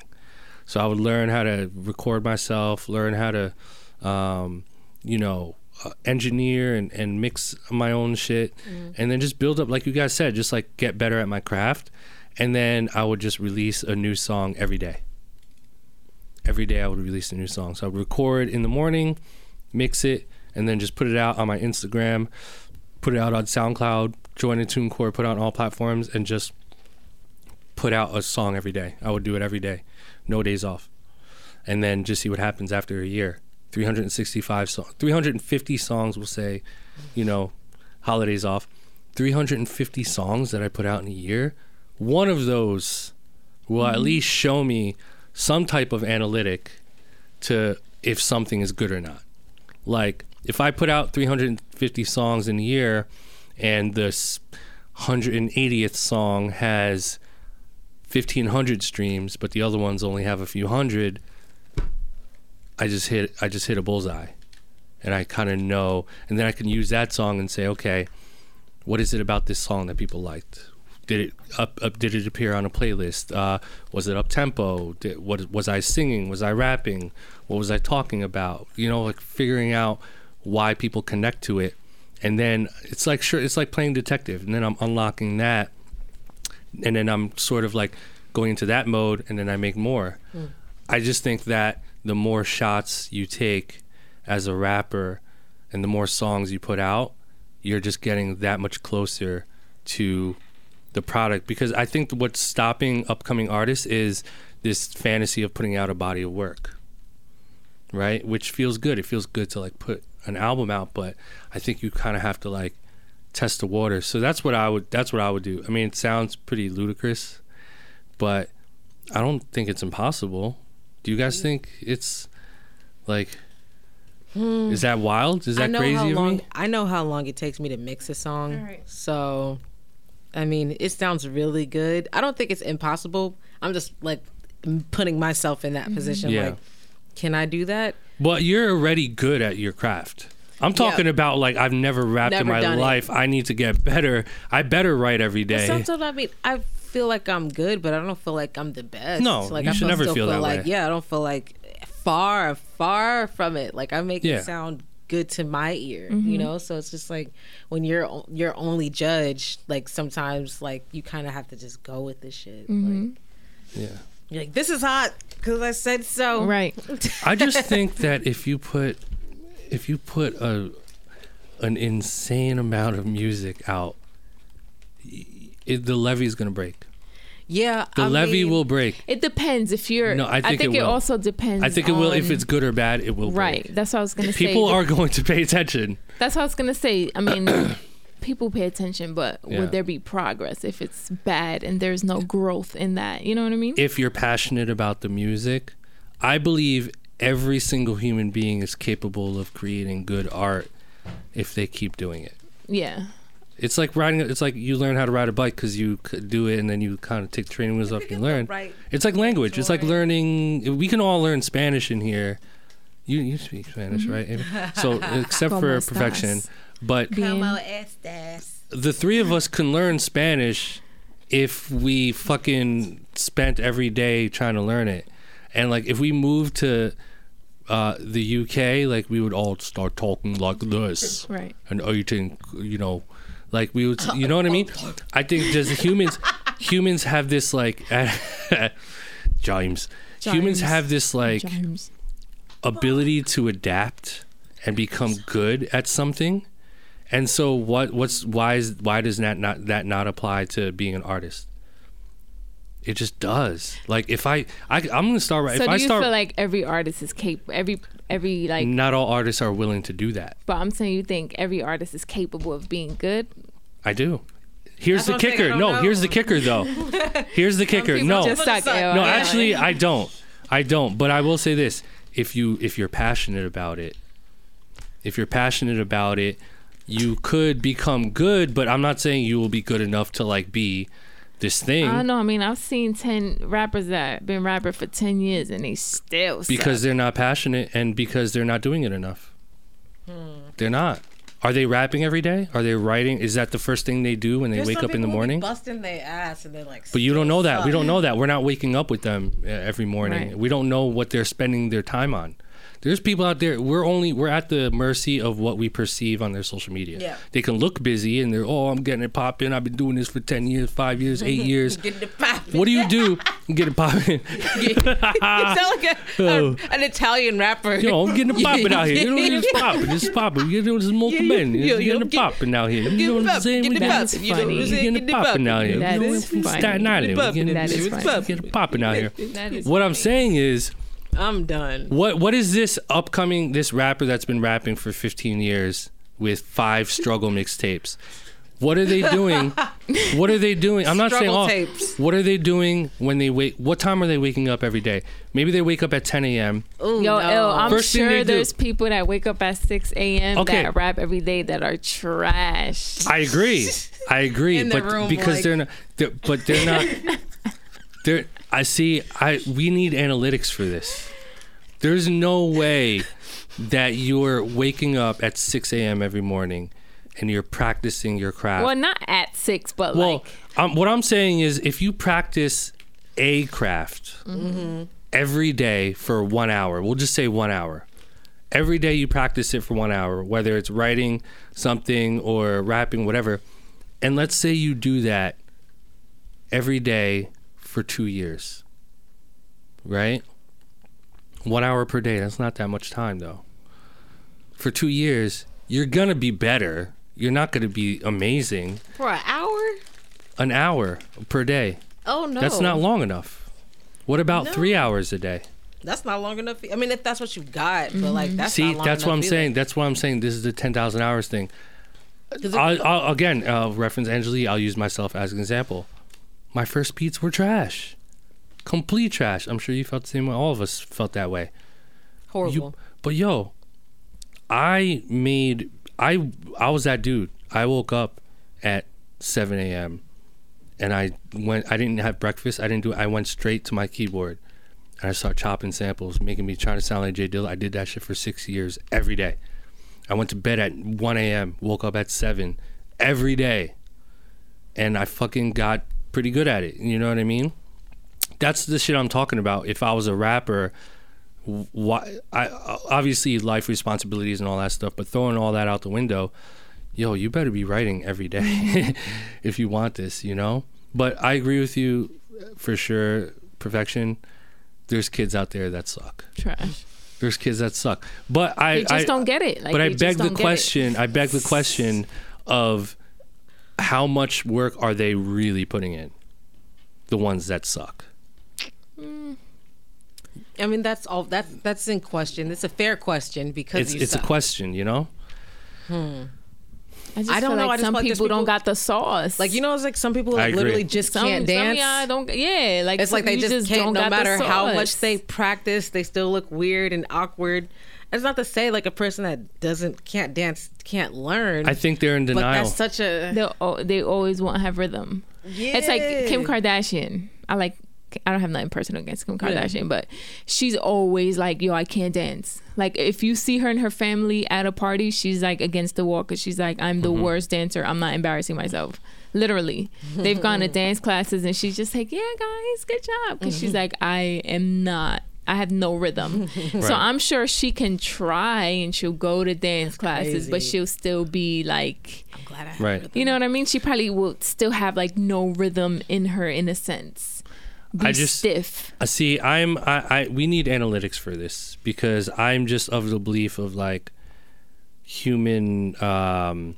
So I would learn how to record myself, learn how to, um, you know, uh, engineer and, and mix my own shit and then just build up like you guys said just like get better at my craft. And then i would just release a new song every day. Every day i would release a new song. So i would record in the morning mix it and then just put it out on my instagram put it out on soundcloud join a tunecore put it on all platforms and just put out a song every day. I would do it every day. No days off. And then just see what happens after a year 365 songs 350 songs we'll say you know holidays off. 350 songs that i put out in a year one of those will at mm-hmm. least show me some type of analytic to if something is good or not. Like if i put out 350 songs in a year and this 180th song has 1500 streams but the other ones only have a few hundred I just hit I just hit a bullseye, and I kind of know, and then I can use that song and say, okay, what is it about this song that people liked? Did it up, up did it appear on a playlist? Uh, was it up tempo? Did, what was I singing? Was I rapping? What was I talking about? You know, like figuring out why people connect to it, and then it's like sure it's like playing detective, and then I'm unlocking that, and then I'm sort of like going into that mode, and then I make more. I just think that the more shots you take as a rapper and the more songs you put out, you're just getting that much closer to the product because I think what's stopping upcoming artists is this fantasy of putting out a body of work. Right? Which feels good. It feels good to like put an album out, but I think you kind of have to like test the water. So that's what I would that's what I would do. I mean, it sounds pretty ludicrous, but I don't think it's impossible. Do you guys think it's like is that wild? Is that Hmm. I know crazy how of long me? I know how long it takes me to mix a song. Alright. So, I mean, it sounds really good. I don't think it's impossible. I'm just like putting myself in that position. Yeah. Like, can I do that? But you're already good at your craft. I'm talking about like I've never rapped in my done it. life. I need to get better. I better write every day. But. Sometimes I mean, I feel like I'm good, but I don't feel like I'm the best. No, like you I should never still feel that like way. yeah, I don't feel like far, far from it. Like I make Yeah. it sound good to my ear, Mm-hmm. you know. So it's just like when you're o- you're only judged. Like sometimes, like you kind of have to just go with the shit. Mm-hmm. Like yeah. you're like, this is hot because I said so. Right. I just think that if you put if you put a an insane amount of music out, y- it, the is gonna break. Yeah, The I levee mean, will break. It depends if you're. No, I think it it, also depends. I think it will. If it's good or bad, it will. right. Break. That's what I was gonna say. People are going to pay attention. That's what I was gonna say. I mean, people pay attention, but Yeah. would there be progress if it's bad and there's no growth in that? You know what I mean? if you're passionate about the music, I believe every single human being is capable of creating good art if they keep doing it. yeah. It's like riding. It's like you learn how to ride a bike because you could do it, and then you kind of take training wheels off and you learn. right It's like language. It's like learning. We can all learn Spanish in here. You you speak Spanish, right? So except for perfection, estás? but Bien. the three of us can learn Spanish if we fucking spent every day trying to learn it. And like if we moved to uh, the UK, like we would all start talking like this Right. and eating, you know, like we would, you know what I mean? I think just humans, humans have this like, James, humans have this like James. ability to adapt and become good at something. And so what what's why is why does that not that not apply to being an artist? It just does. Like if I, I I'm gonna start right. So if do I you start, feel like every artist is capable? Every every like, not all artists are willing to do that. but I'm saying you think every artist is capable of being good. I do. Here's That's the what saying, kicker. No, know. here's the kicker though. Here's the kicker. No, just suck. suck. No, yeah. actually, I don't. I don't. But I will say this: if you if you're passionate about it, if you're passionate about it, you could become good. But I'm not saying you will be good enough to like be this thing I don't know. I mean, I've seen ten rappers that been rapper for ten years and they still suck. because they're not passionate and because they're not doing it enough. They're not. Are they rapping every day? Are they writing? Is that the first thing they do when they There's wake some up in the people who be morning? busting their ass and they're like. But you don't know that. We don't know that. We're not waking up with them uh, every morning. Right. We don't know what they're spending their time on. There's people out there. We're only we're at the mercy of what we perceive on their social media. Yeah. They can look busy and they're oh I'm getting it popping. I've been doing this for ten years, five years, eight years. Get the poppin'. What do you do? Get it popping. you sound like a, Oh. a- an Italian rapper. Yo, I'm getting it popping out here. You know, it's popping. It's popping. You're doing this multiple men. yeah, getting it popping out here. You know what I'm saying? get We the got- That's poppin', you know what I'm funny. saying? getting it popping out here. That is funny. Staten Island. Getting- That is funny. Get it popping out here. What I'm saying is, I'm done. what what is this upcoming this rapper that's been rapping for 15 years with five struggle mixtapes? What are they doing? what are they doing? I'm not saying Struggle all. tapes. What are they doing when they wake? What time are they waking up every day? Maybe they wake up at 10 a.m. Ooh, Yo, no. ill. I'm First thing they sure do- there's people that wake up at 6 a.m. Okay. that rap every day that are trash. I agree. I agree, In the but room, because like- they're not, they're, but they're not. They're. I see. I we need analytics for this. There's no way that you're waking up at 6 a.m. every morning and you're practicing your craft. Well, not at 6, but Well, like um, what I'm saying is, if you practice a craft every day for one hour, we'll just say one hour. Every day you practice it for one hour, whether it's writing something or rapping, whatever. And let's say you do that every day for two years, right? One hour per day. That's not that much time, though. For two years, you're going to be better. You're not going to be amazing for an hour. an hour per day. Oh no, That's not long enough. What about No. three hours a day? That's not long enough. I mean, if that's what you got, but like that's See, not long that's what I'm enough saying. That's what I'm saying. This is the 10,000 hours thing. I'll, I'll, again, I'll reference Angelique. I'll use myself as an example. My first beats were trash. Complete trash. I'm sure you felt the same way. All of us felt that way. horrible. You, but yo, I made I I was that dude. I woke up at 7 a.m. and I went. I didn't have breakfast. I didn't do. I went straight to my keyboard and I started chopping samples, making me trying to sound like Jay Dilla. I did that shit for six years every day. I went to bed at 1 a.m. Woke up at seven every day, and I fucking got pretty good at it. You know what I mean? That's the shit I'm talking about. If I was a rapper, why I obviously life responsibilities and all that stuff, but throwing all that out the window, yo, you better be writing every day if you want this, you know. But I agree with you uh, for sure. Perfection. There's kids out there that suck. trash. There's kids that suck. But I They just I, don't get it. Like, but I beg the don't get it. question. I beg the question of how much work are they really putting in? The ones that suck. Mm. I mean, that's all. That's that's in question. It's a fair question because It's you it's a question, you know. Hmm. I, just I don't feel know, Like I some feel like there's people, don't got the sauce. Like you know, it's like some people I like literally just some, can't dance. some of dance. don't. Yeah, like it's like they you just, don't can't. No matter how much they practice, they still look weird and awkward. It's not to say like a person that doesn't can't dance can't learn. I think they're in denial. but that's such a They al- they always won't have rhythm. Yeah. It's like Kim Kardashian. I like. I don't have nothing personal against Kim Yeah. Kardashian, but she's always like, "Yo, I can't dance." Like if you see her and her family at a party, she's like against the wall because she's like, "I'm the mm-hmm. worst dancer. I'm not embarrassing myself." Literally, they've gone to dance classes and she's just like, "Yeah, guys, good job," because mm-hmm. she's like, "I am not." I have no rhythm. So I'm sure she can try and she'll go to dance classes, but she'll still be like I'm glad I have Right. rhythm. you know what I mean? She probably will still have like no rhythm in her in a sense. Be I just- stiff. I see. I'm. I, I. We need analytics for this because I'm just of the belief of like human. Um,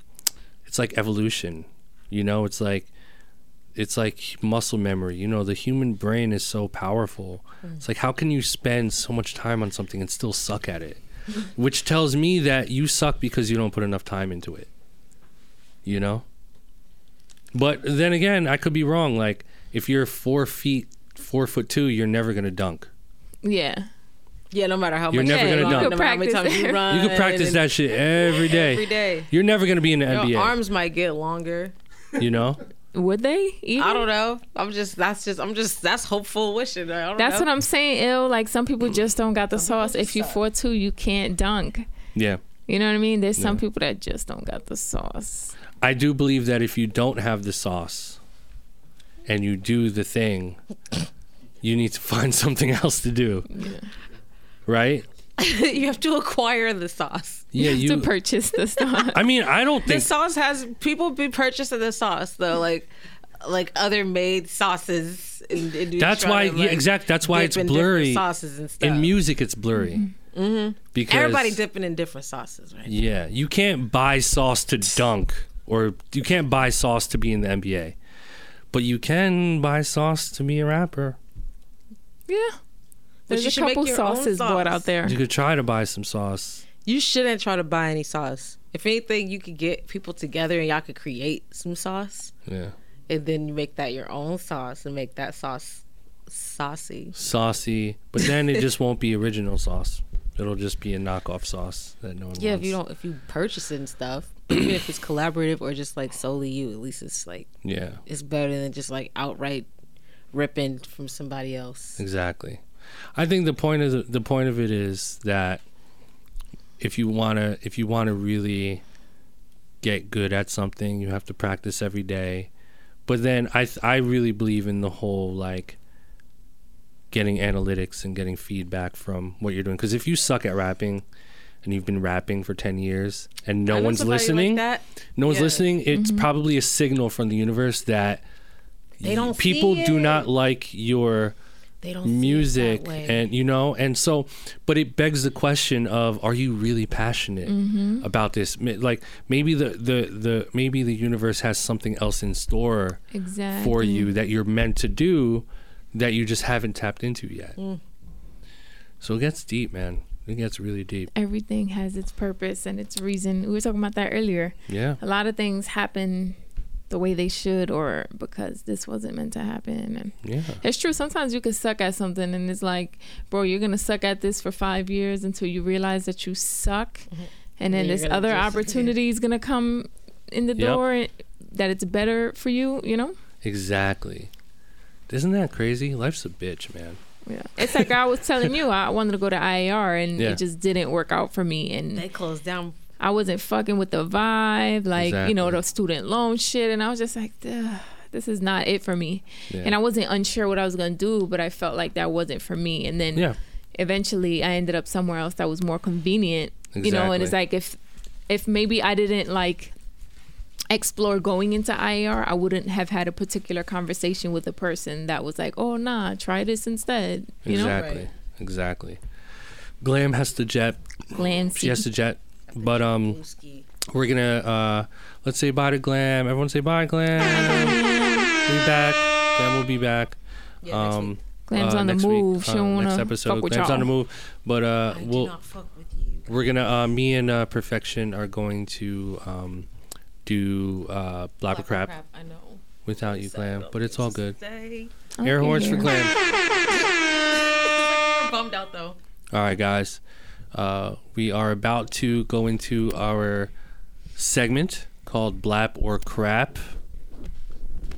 it's like evolution. You know, it's like it's like muscle memory. You know, the human brain is so powerful. Hmm. It's like how can you spend so much time on something and still suck at it? Which tells me that you suck because you don't put enough time into it. You know? But then again, I could be wrong. Like if you're four feet, four foot two, you're never gonna dunk. Yeah. Yeah, no matter how much You're much never you gonna run, dunk. no matter how many times you run. You could practice that shit every day. every day. You're never gonna be in the Your NBA. arms might get longer. You know? Would they? Even? I don't know. I'm just that's just I'm just that's hopeful wishing. I don't That's know. what I'm saying, ill. Like some people mm. just don't got the sauce. If you suck. four two, you can't dunk. Yeah. You know what I mean? There's some people that just don't got the sauce. I do believe that if you don't have the sauce and you do the thing, you need to find something else to do. Right? you have to acquire the sauce. Yeah, to you. purchase the sauce. I mean, I don't think The sauce has people be purchasing the sauce though, like like other made sauces. And, and you That's try why, to, yeah, like, exact. That's why it's blurry. Sauces and stuff. In music, it's blurry. Mm-hmm. Because Everybody dipping in different sauces, right? Yeah, you can't buy sauce to dunk, or you can't buy sauce to be in the NBA, but you can buy sauce to be a rapper. yeah. There's you a should make couple your own sauces bought sauce. out there. You could try to buy some sauce. You shouldn't try to buy any sauce. If anything, you could get people together and y'all could create some sauce, Yeah, and then you make that your own sauce and make that sauce saucy. saucy, but then it just won't be original sauce. It'll just be a knockoff sauce that no one Yeah, wants. if you don't, if you purchase it and stuff, even if it's collaborative or just like solely you, at least it's like Yeah, it's better than just like outright ripping from somebody else. exactly. I think the point of the point of it is that if you wanna if you wanna really get good at something, you have to practice every day. But then I th- I really believe in the whole like getting analytics and getting feedback from what you're doing. Because if you suck at rapping and you've been rapping for ten years and no one's somebody like listening, that. no one's Yeah. listening, it's mm-hmm. probably a signal from the universe that They don't people do not like your They don't see it that music way. and you know and so but it begs the question of are you really passionate Mm-hmm. about this like maybe the, the the maybe the universe has something else in store Exactly. for you that you're meant to do that you just haven't tapped into yet Mm. so it gets deep man it gets really deep Everything has its purpose and its reason. We were talking about that earlier. yeah A lot of things happen the way they should or because this wasn't meant to happen. And yeah. it's true sometimes you can suck at something and it's like bro you're gonna suck at this for five years until you realize that you suck. Mm-hmm. And then Then you're this other just- opportunity is gonna come in the Yep. door that it's better for you you know? Exactly. Isn't that crazy? Life's a bitch man. Yeah. It's like i was telling you i wanted to go to iar and Yeah. it just didn't work out for me and they closed down. I wasn't fucking with the vibe, like you know the student loan shit, and I was just like, this is not it for me. Yeah. And I wasn't unsure what I was gonna do, but I felt like that wasn't for me. And then yeah eventually, I ended up somewhere else that was more convenient, you know. And it's like if if maybe I didn't like explore going into IAR, I wouldn't have had a particular conversation with a person that was like, "Oh nah, try this instead." You know, exactly Right. exactly glam has to jet Glam she has to jet but um we're gonna uh let's say bye to glam everyone say bye glam we'll be back glam will be back Yeah, um. Glam's uh, on the next week, move. She don't next wanna episode fuck with glam's y'all. on the move but uh I we'll not fuck with you. we're gonna uh me and uh perfection are going to um do uh Blap or Crap I know. without you glam but it's all good air horns for glam We're bummed out though. All right, guys. Uh, we are about to go into our segment called Blap or Crap.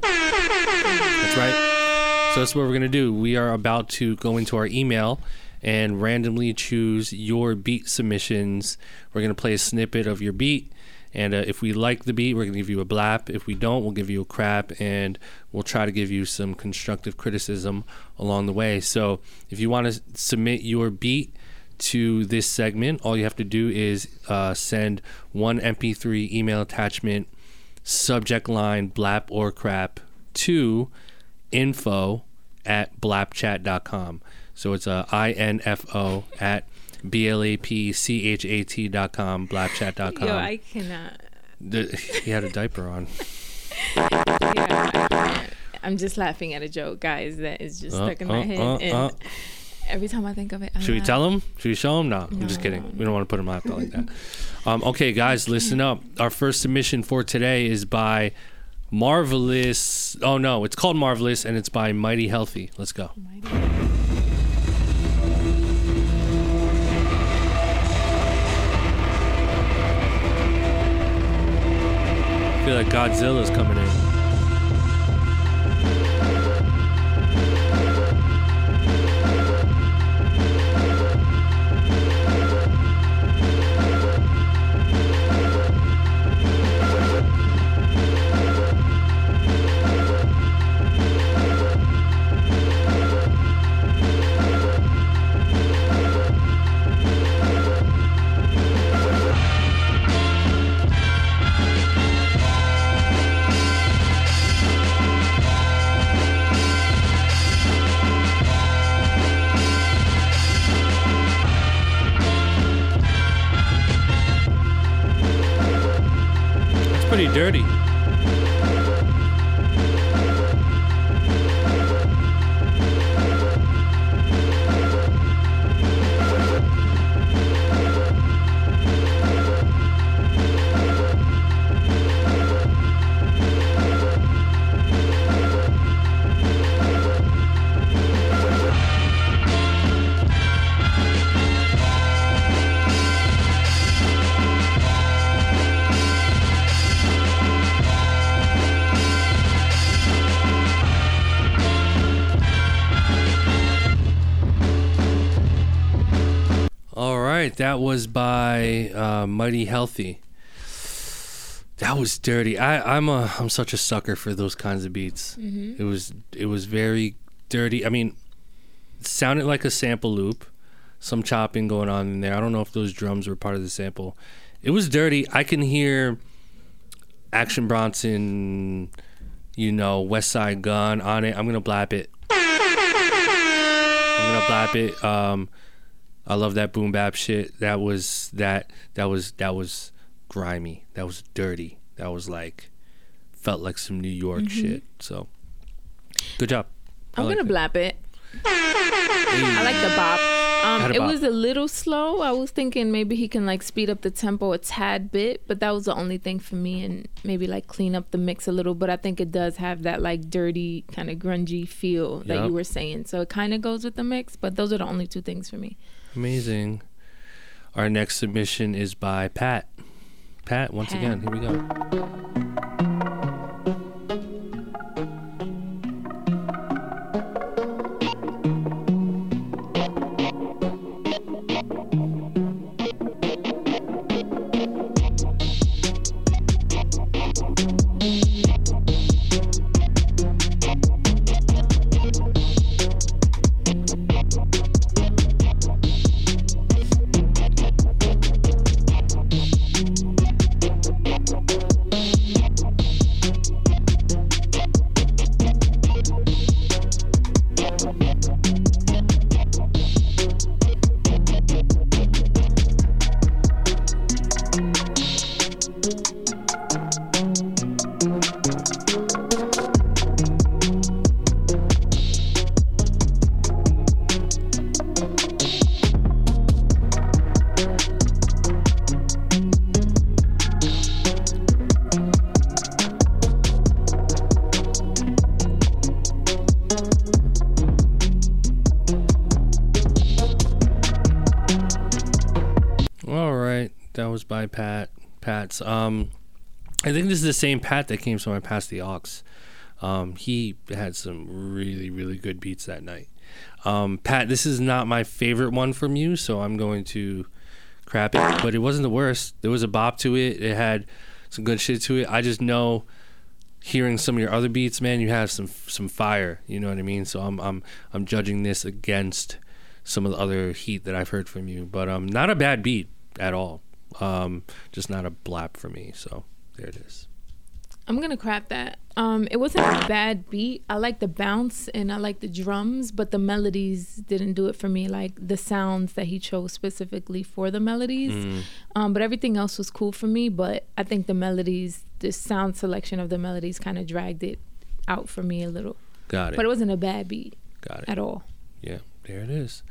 That's right. So that's what we're going to do. We are about to go into our email and randomly choose your beat submissions. We're going to play a snippet of your beat. And uh, if we like the beat, we're going to give you a blap. If we don't, we'll give you a crap. And we'll try to give you some constructive criticism along the way. So if you want to submit your beat to this segment, all you have to do is uh, send one MP3 email attachment, subject line blap or crap to info at blapchat.com. So it's a I-N-F-O at B-L-A-P-C-H-A-T dot com, blapchat.com. Yo, I cannot. The- he had a diaper on. Yeah. I'm just laughing at a joke, guys, that is just Uh, stuck in my uh, head. uh, and uh. Every time I think of it, I Should we tell him? Should we show him? No, I'm just No. kidding. We don't want to put him out there like that. Um, okay, guys, listen up. Our first submission for today is by Marvelous. Oh no, it's called Marvelous, and it's by Mighty Healthy. Let's go. I feel like Godzilla's coming in. Dirty. That was by uh, Mighty Healthy. That was dirty. I, I'm a I'm such a sucker for those kinds of beats. It was it was very dirty. I mean, sounded like a sample loop, some chopping going on in there. I don't know if those drums were part of the sample. It was dirty. I can hear Action Bronson, you know, Westside Gunn on it. I'm gonna blap it. I'm gonna blap it. Um, I love that boom bap shit. That was that that was that was grimy. That was dirty. That was like felt like some New York shit. So good job. I I'm like gonna blap it. I like the bop. Um, it bop. was a little slow. I was thinking maybe he can like speed up the tempo a tad bit, but that was the only thing for me, and maybe like clean up the mix a little. But I think it does have that like dirty kind of grungy feel that Yep. you were saying. So it kind of goes with the mix. But those are the only two things for me. Amazing. Our next submission is by Pat. Pat, once Pat. again, here we go. Pat's. Um, I think this is the same Pat that came my Pass the Aux. Um, he had some really, really good beats that night. Um, Pat, this is not my favorite one from you, so I'm going to crap it. But it wasn't the worst. There was a bop to it. It had some good shit to it. I just know hearing some of your other beats, man, you have some some fire. You know what I mean? So I'm I'm I'm judging this against some of the other heat that I've heard from you. But um, not a bad beat at all. Um, just not a blap for me. So there it is. I'm gonna crap that. Um, it wasn't a bad beat. I like the bounce and I like the drums, but the melodies didn't do it for me. Like the sounds that he chose specifically for the melodies. Um, but everything else was cool for me. But I think the melodies, the sound selection of the melodies, kind of dragged it out for me a little. Got it. But it wasn't a bad beat Got it. at all. Yeah, there it is.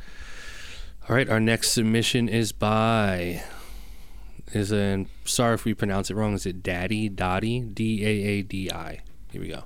All right, our next submission is by is an sorry if we pronounce it wrong. Is it Daddy Dottie D A A D I? Here we go.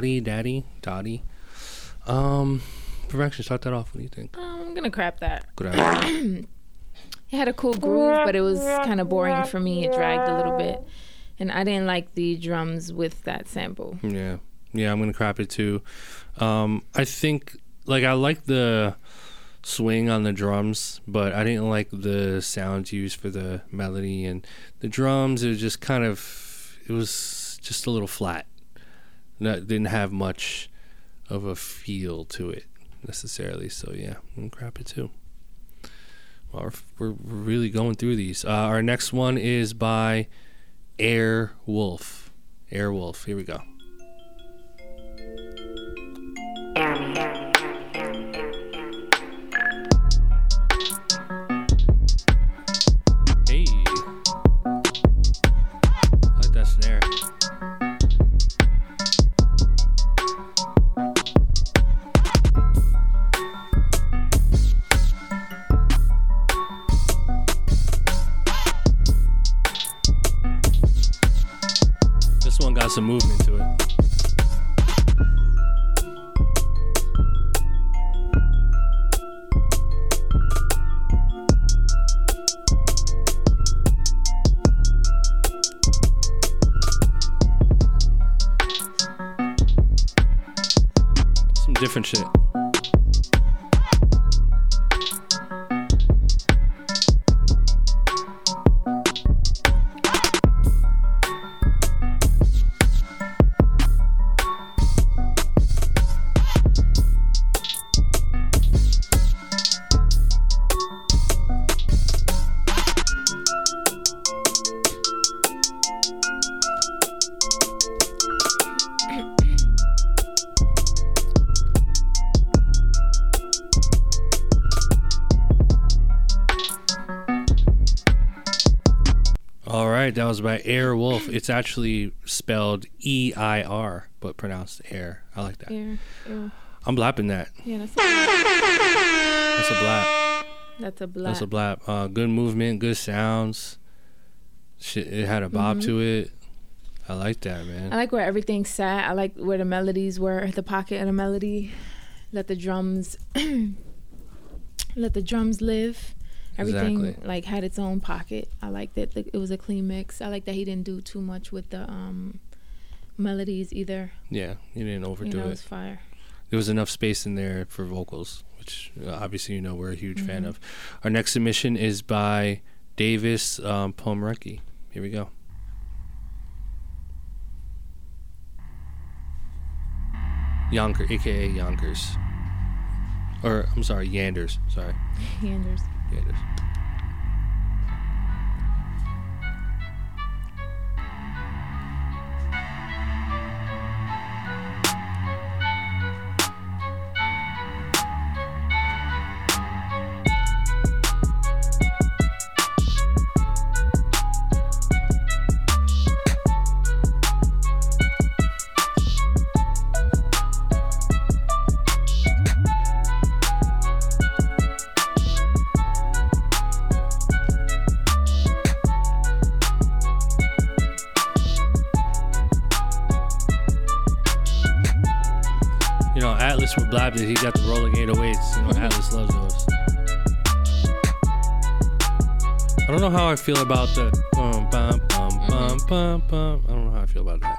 Was by Dottie, Daddy, Dottie. Um, Perfection, start that off. What do you think? Um, I'm gonna crap that. Good idea. It had a cool groove, but it was kind of boring for me. It dragged a little bit, and I didn't like the drums with that sample. Yeah, yeah, I'm gonna crap it too. Um, I think like I like the swing on the drums, but I didn't like the sounds used for the melody and the drums. It was just kind of it was just a little flat. Not, didn't have much of a feel to it necessarily. So yeah, I'm gonna crap it too. Well, we're, we're really going through these. Uh, our next one is by Air Wolf. Air Wolf. Here we go. Hey. Was by Air Wolf. It's actually spelled E I R, but pronounced air. I like that. Yeah, yeah, I'm blapping that. yeah that's, a, That's a blap. that's a black. That's a blap. Uh, good movement, good sounds. Shit, it had a bob to it. I like that, man. I like where everything sat. I like where the melodies were, the pocket of the melody. Let the drums, let the drums live. Everything Exactly. like had its own pocket. I like that the, it was a clean mix. I like that he didn't do too much with the um, melodies either. Yeah, he didn't You overdo know, it it. was fire. There was enough space in there for vocals, which uh, obviously you know we're a huge fan Mm-hmm. of. Our next submission is by Davis um, Pomrecki. Here we go. Yonker, aka Yonkers. Or, I'm sorry, Yanders. Sorry, Yanders. Yanders. Feel about the bum bum bum bum bum bum. I don't know how I feel about that.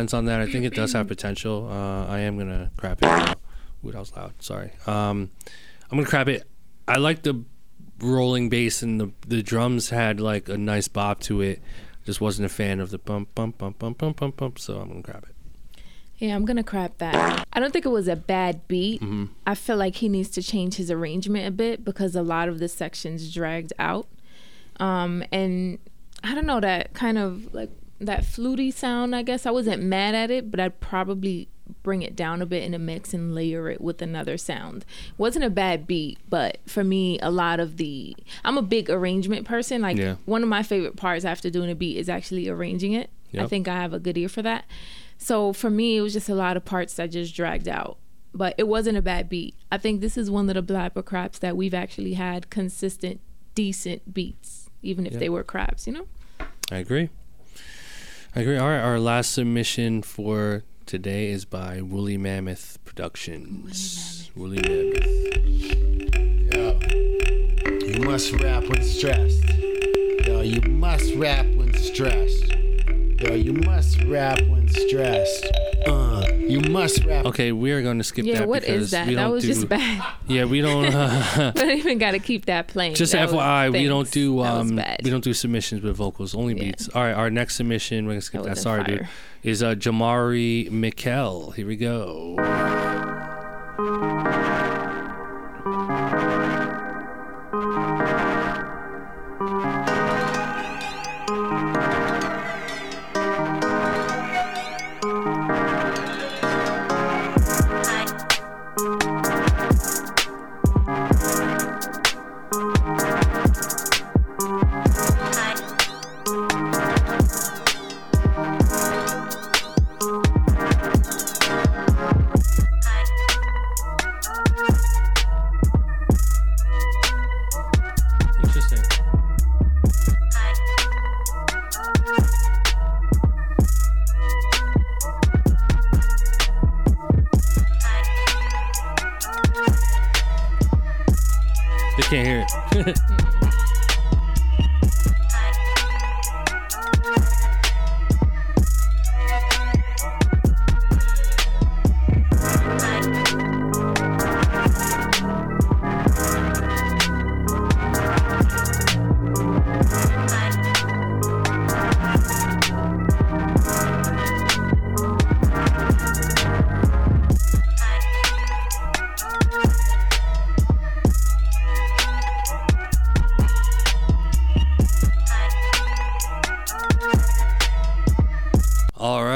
I'm on the fence on that. I think it does have potential. Uh, I am gonna crap it. Now. Ooh, that was loud. Sorry. Um, I'm gonna crap it. I like the rolling bass and the the drums had like a nice bop to it. Just wasn't a fan of the bump, bump, bump, bump, bump, bump, bump. So I'm gonna grab it. Yeah, I'm gonna crap that. I don't think it was a bad beat. I feel like he needs to change his arrangement a bit because a lot of the sections dragged out. Um, and I don't know that kind of like that fluty sound. I guess I wasn't mad at it, but I'd probably bring it down a bit in a mix and layer it with another sound. wasn't a bad beat, but for me, a lot of the I'm a big arrangement person. Like Yeah. one of my favorite parts after doing a beat is actually arranging it. I think I have a good ear for that. So for me, it was just a lot of parts that just dragged out. But it wasn't a bad beat. I think this is one of the Blap or Craps that we've actually had consistent, decent beats, even if they were craps, you know? I agree. I agree. All right, our last submission for today is by Woolly Mammoth Productions. Woolly Mammoth. Yo, you must rap when stressed. Yo, you must rap when stressed. Yo, you must rap when stressed. Uh, you must rap. Okay, we are going to skip Yeah, that what because is that? we That don't was do. just bad. Yeah, we don't. Uh, I don't even got to keep that playing. just That was- FYI, we don't do um we don't do submissions with vocals, only Yeah. beats. All right, our next submission, we're gonna skip That that. wasn't Sorry, dude. Is uh Jamari Mikel. Here we go.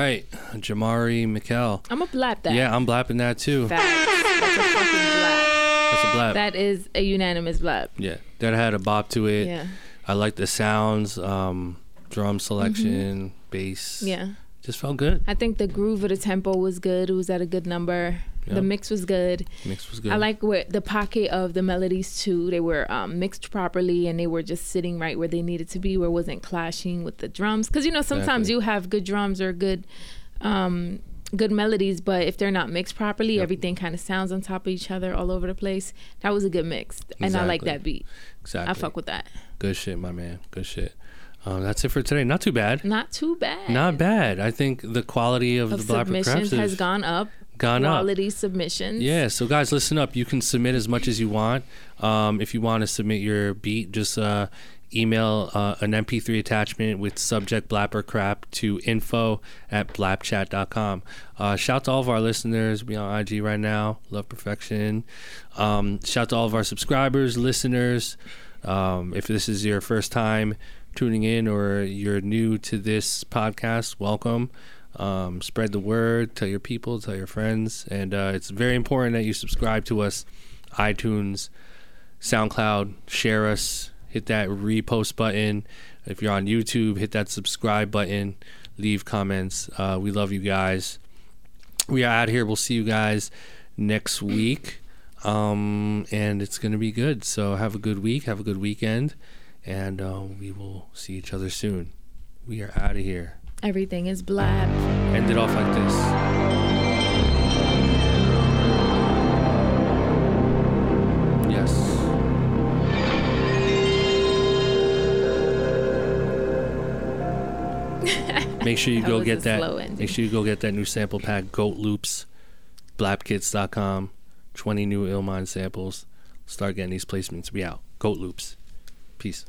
Right, Jamari Mikel. I'm to blap that. Yeah, I'm blapping that too. Facts. That's a fucking blap. That's a blap. That is a unanimous blap. yeah, that had a bop to it. Yeah. I like the sounds, um, drum selection, bass. Mm-hmm. Yeah. Just felt good. I think the groove of the tempo was good. It was at a good number. Yeah. The mix was good. Mix was good. I like where the pocket of the melodies too. They were um, mixed properly and they were just sitting right where they needed to be, where it wasn't clashing with the drums. Because you know sometimes Exactly. you have good drums or good, um, good melodies, but if they're not mixed properly, Yep. everything kind of sounds on top of each other all over the place. That was a good mix, and I like that beat. exactly. I fuck with that. Good shit, my man. Good shit. Um, that's it for today. Not too bad. Not too bad. Not bad. I think the quality of, Of the Blapper submissions has gone up. gone up. Quality submissions. Yeah, so guys, listen up. You can submit as much as you want. Um, if you want to submit your beat, just uh, email uh, an MP3 attachment with subject Blap or Crap to info at blapchat.com. Uh, shout to all of our listeners. We on IG right now. Love perfection. Um, shout to all of our subscribers, listeners. Um, if this is your first time tuning in or you're new to this podcast, welcome. Um, spread the word, tell your people, tell your friends, and uh, it's very important that you subscribe to us, iTunes, SoundCloud, share us, hit that repost button. If you're on YouTube, hit that subscribe button, leave comments. Uh, we love you guys. We are out here. We'll see you guys next week, um, and it's gonna be good. So have a good week, have a good weekend, and uh, we will see each other soon. We are out of here. Everything is blap. End it off like this. Yes. Make sure you That go get that. Make sure you go get that new sample pack, Goat Loops, blapkits.com. 20 new Illmind samples. Start getting these placements. We out. Goat Loops. Peace.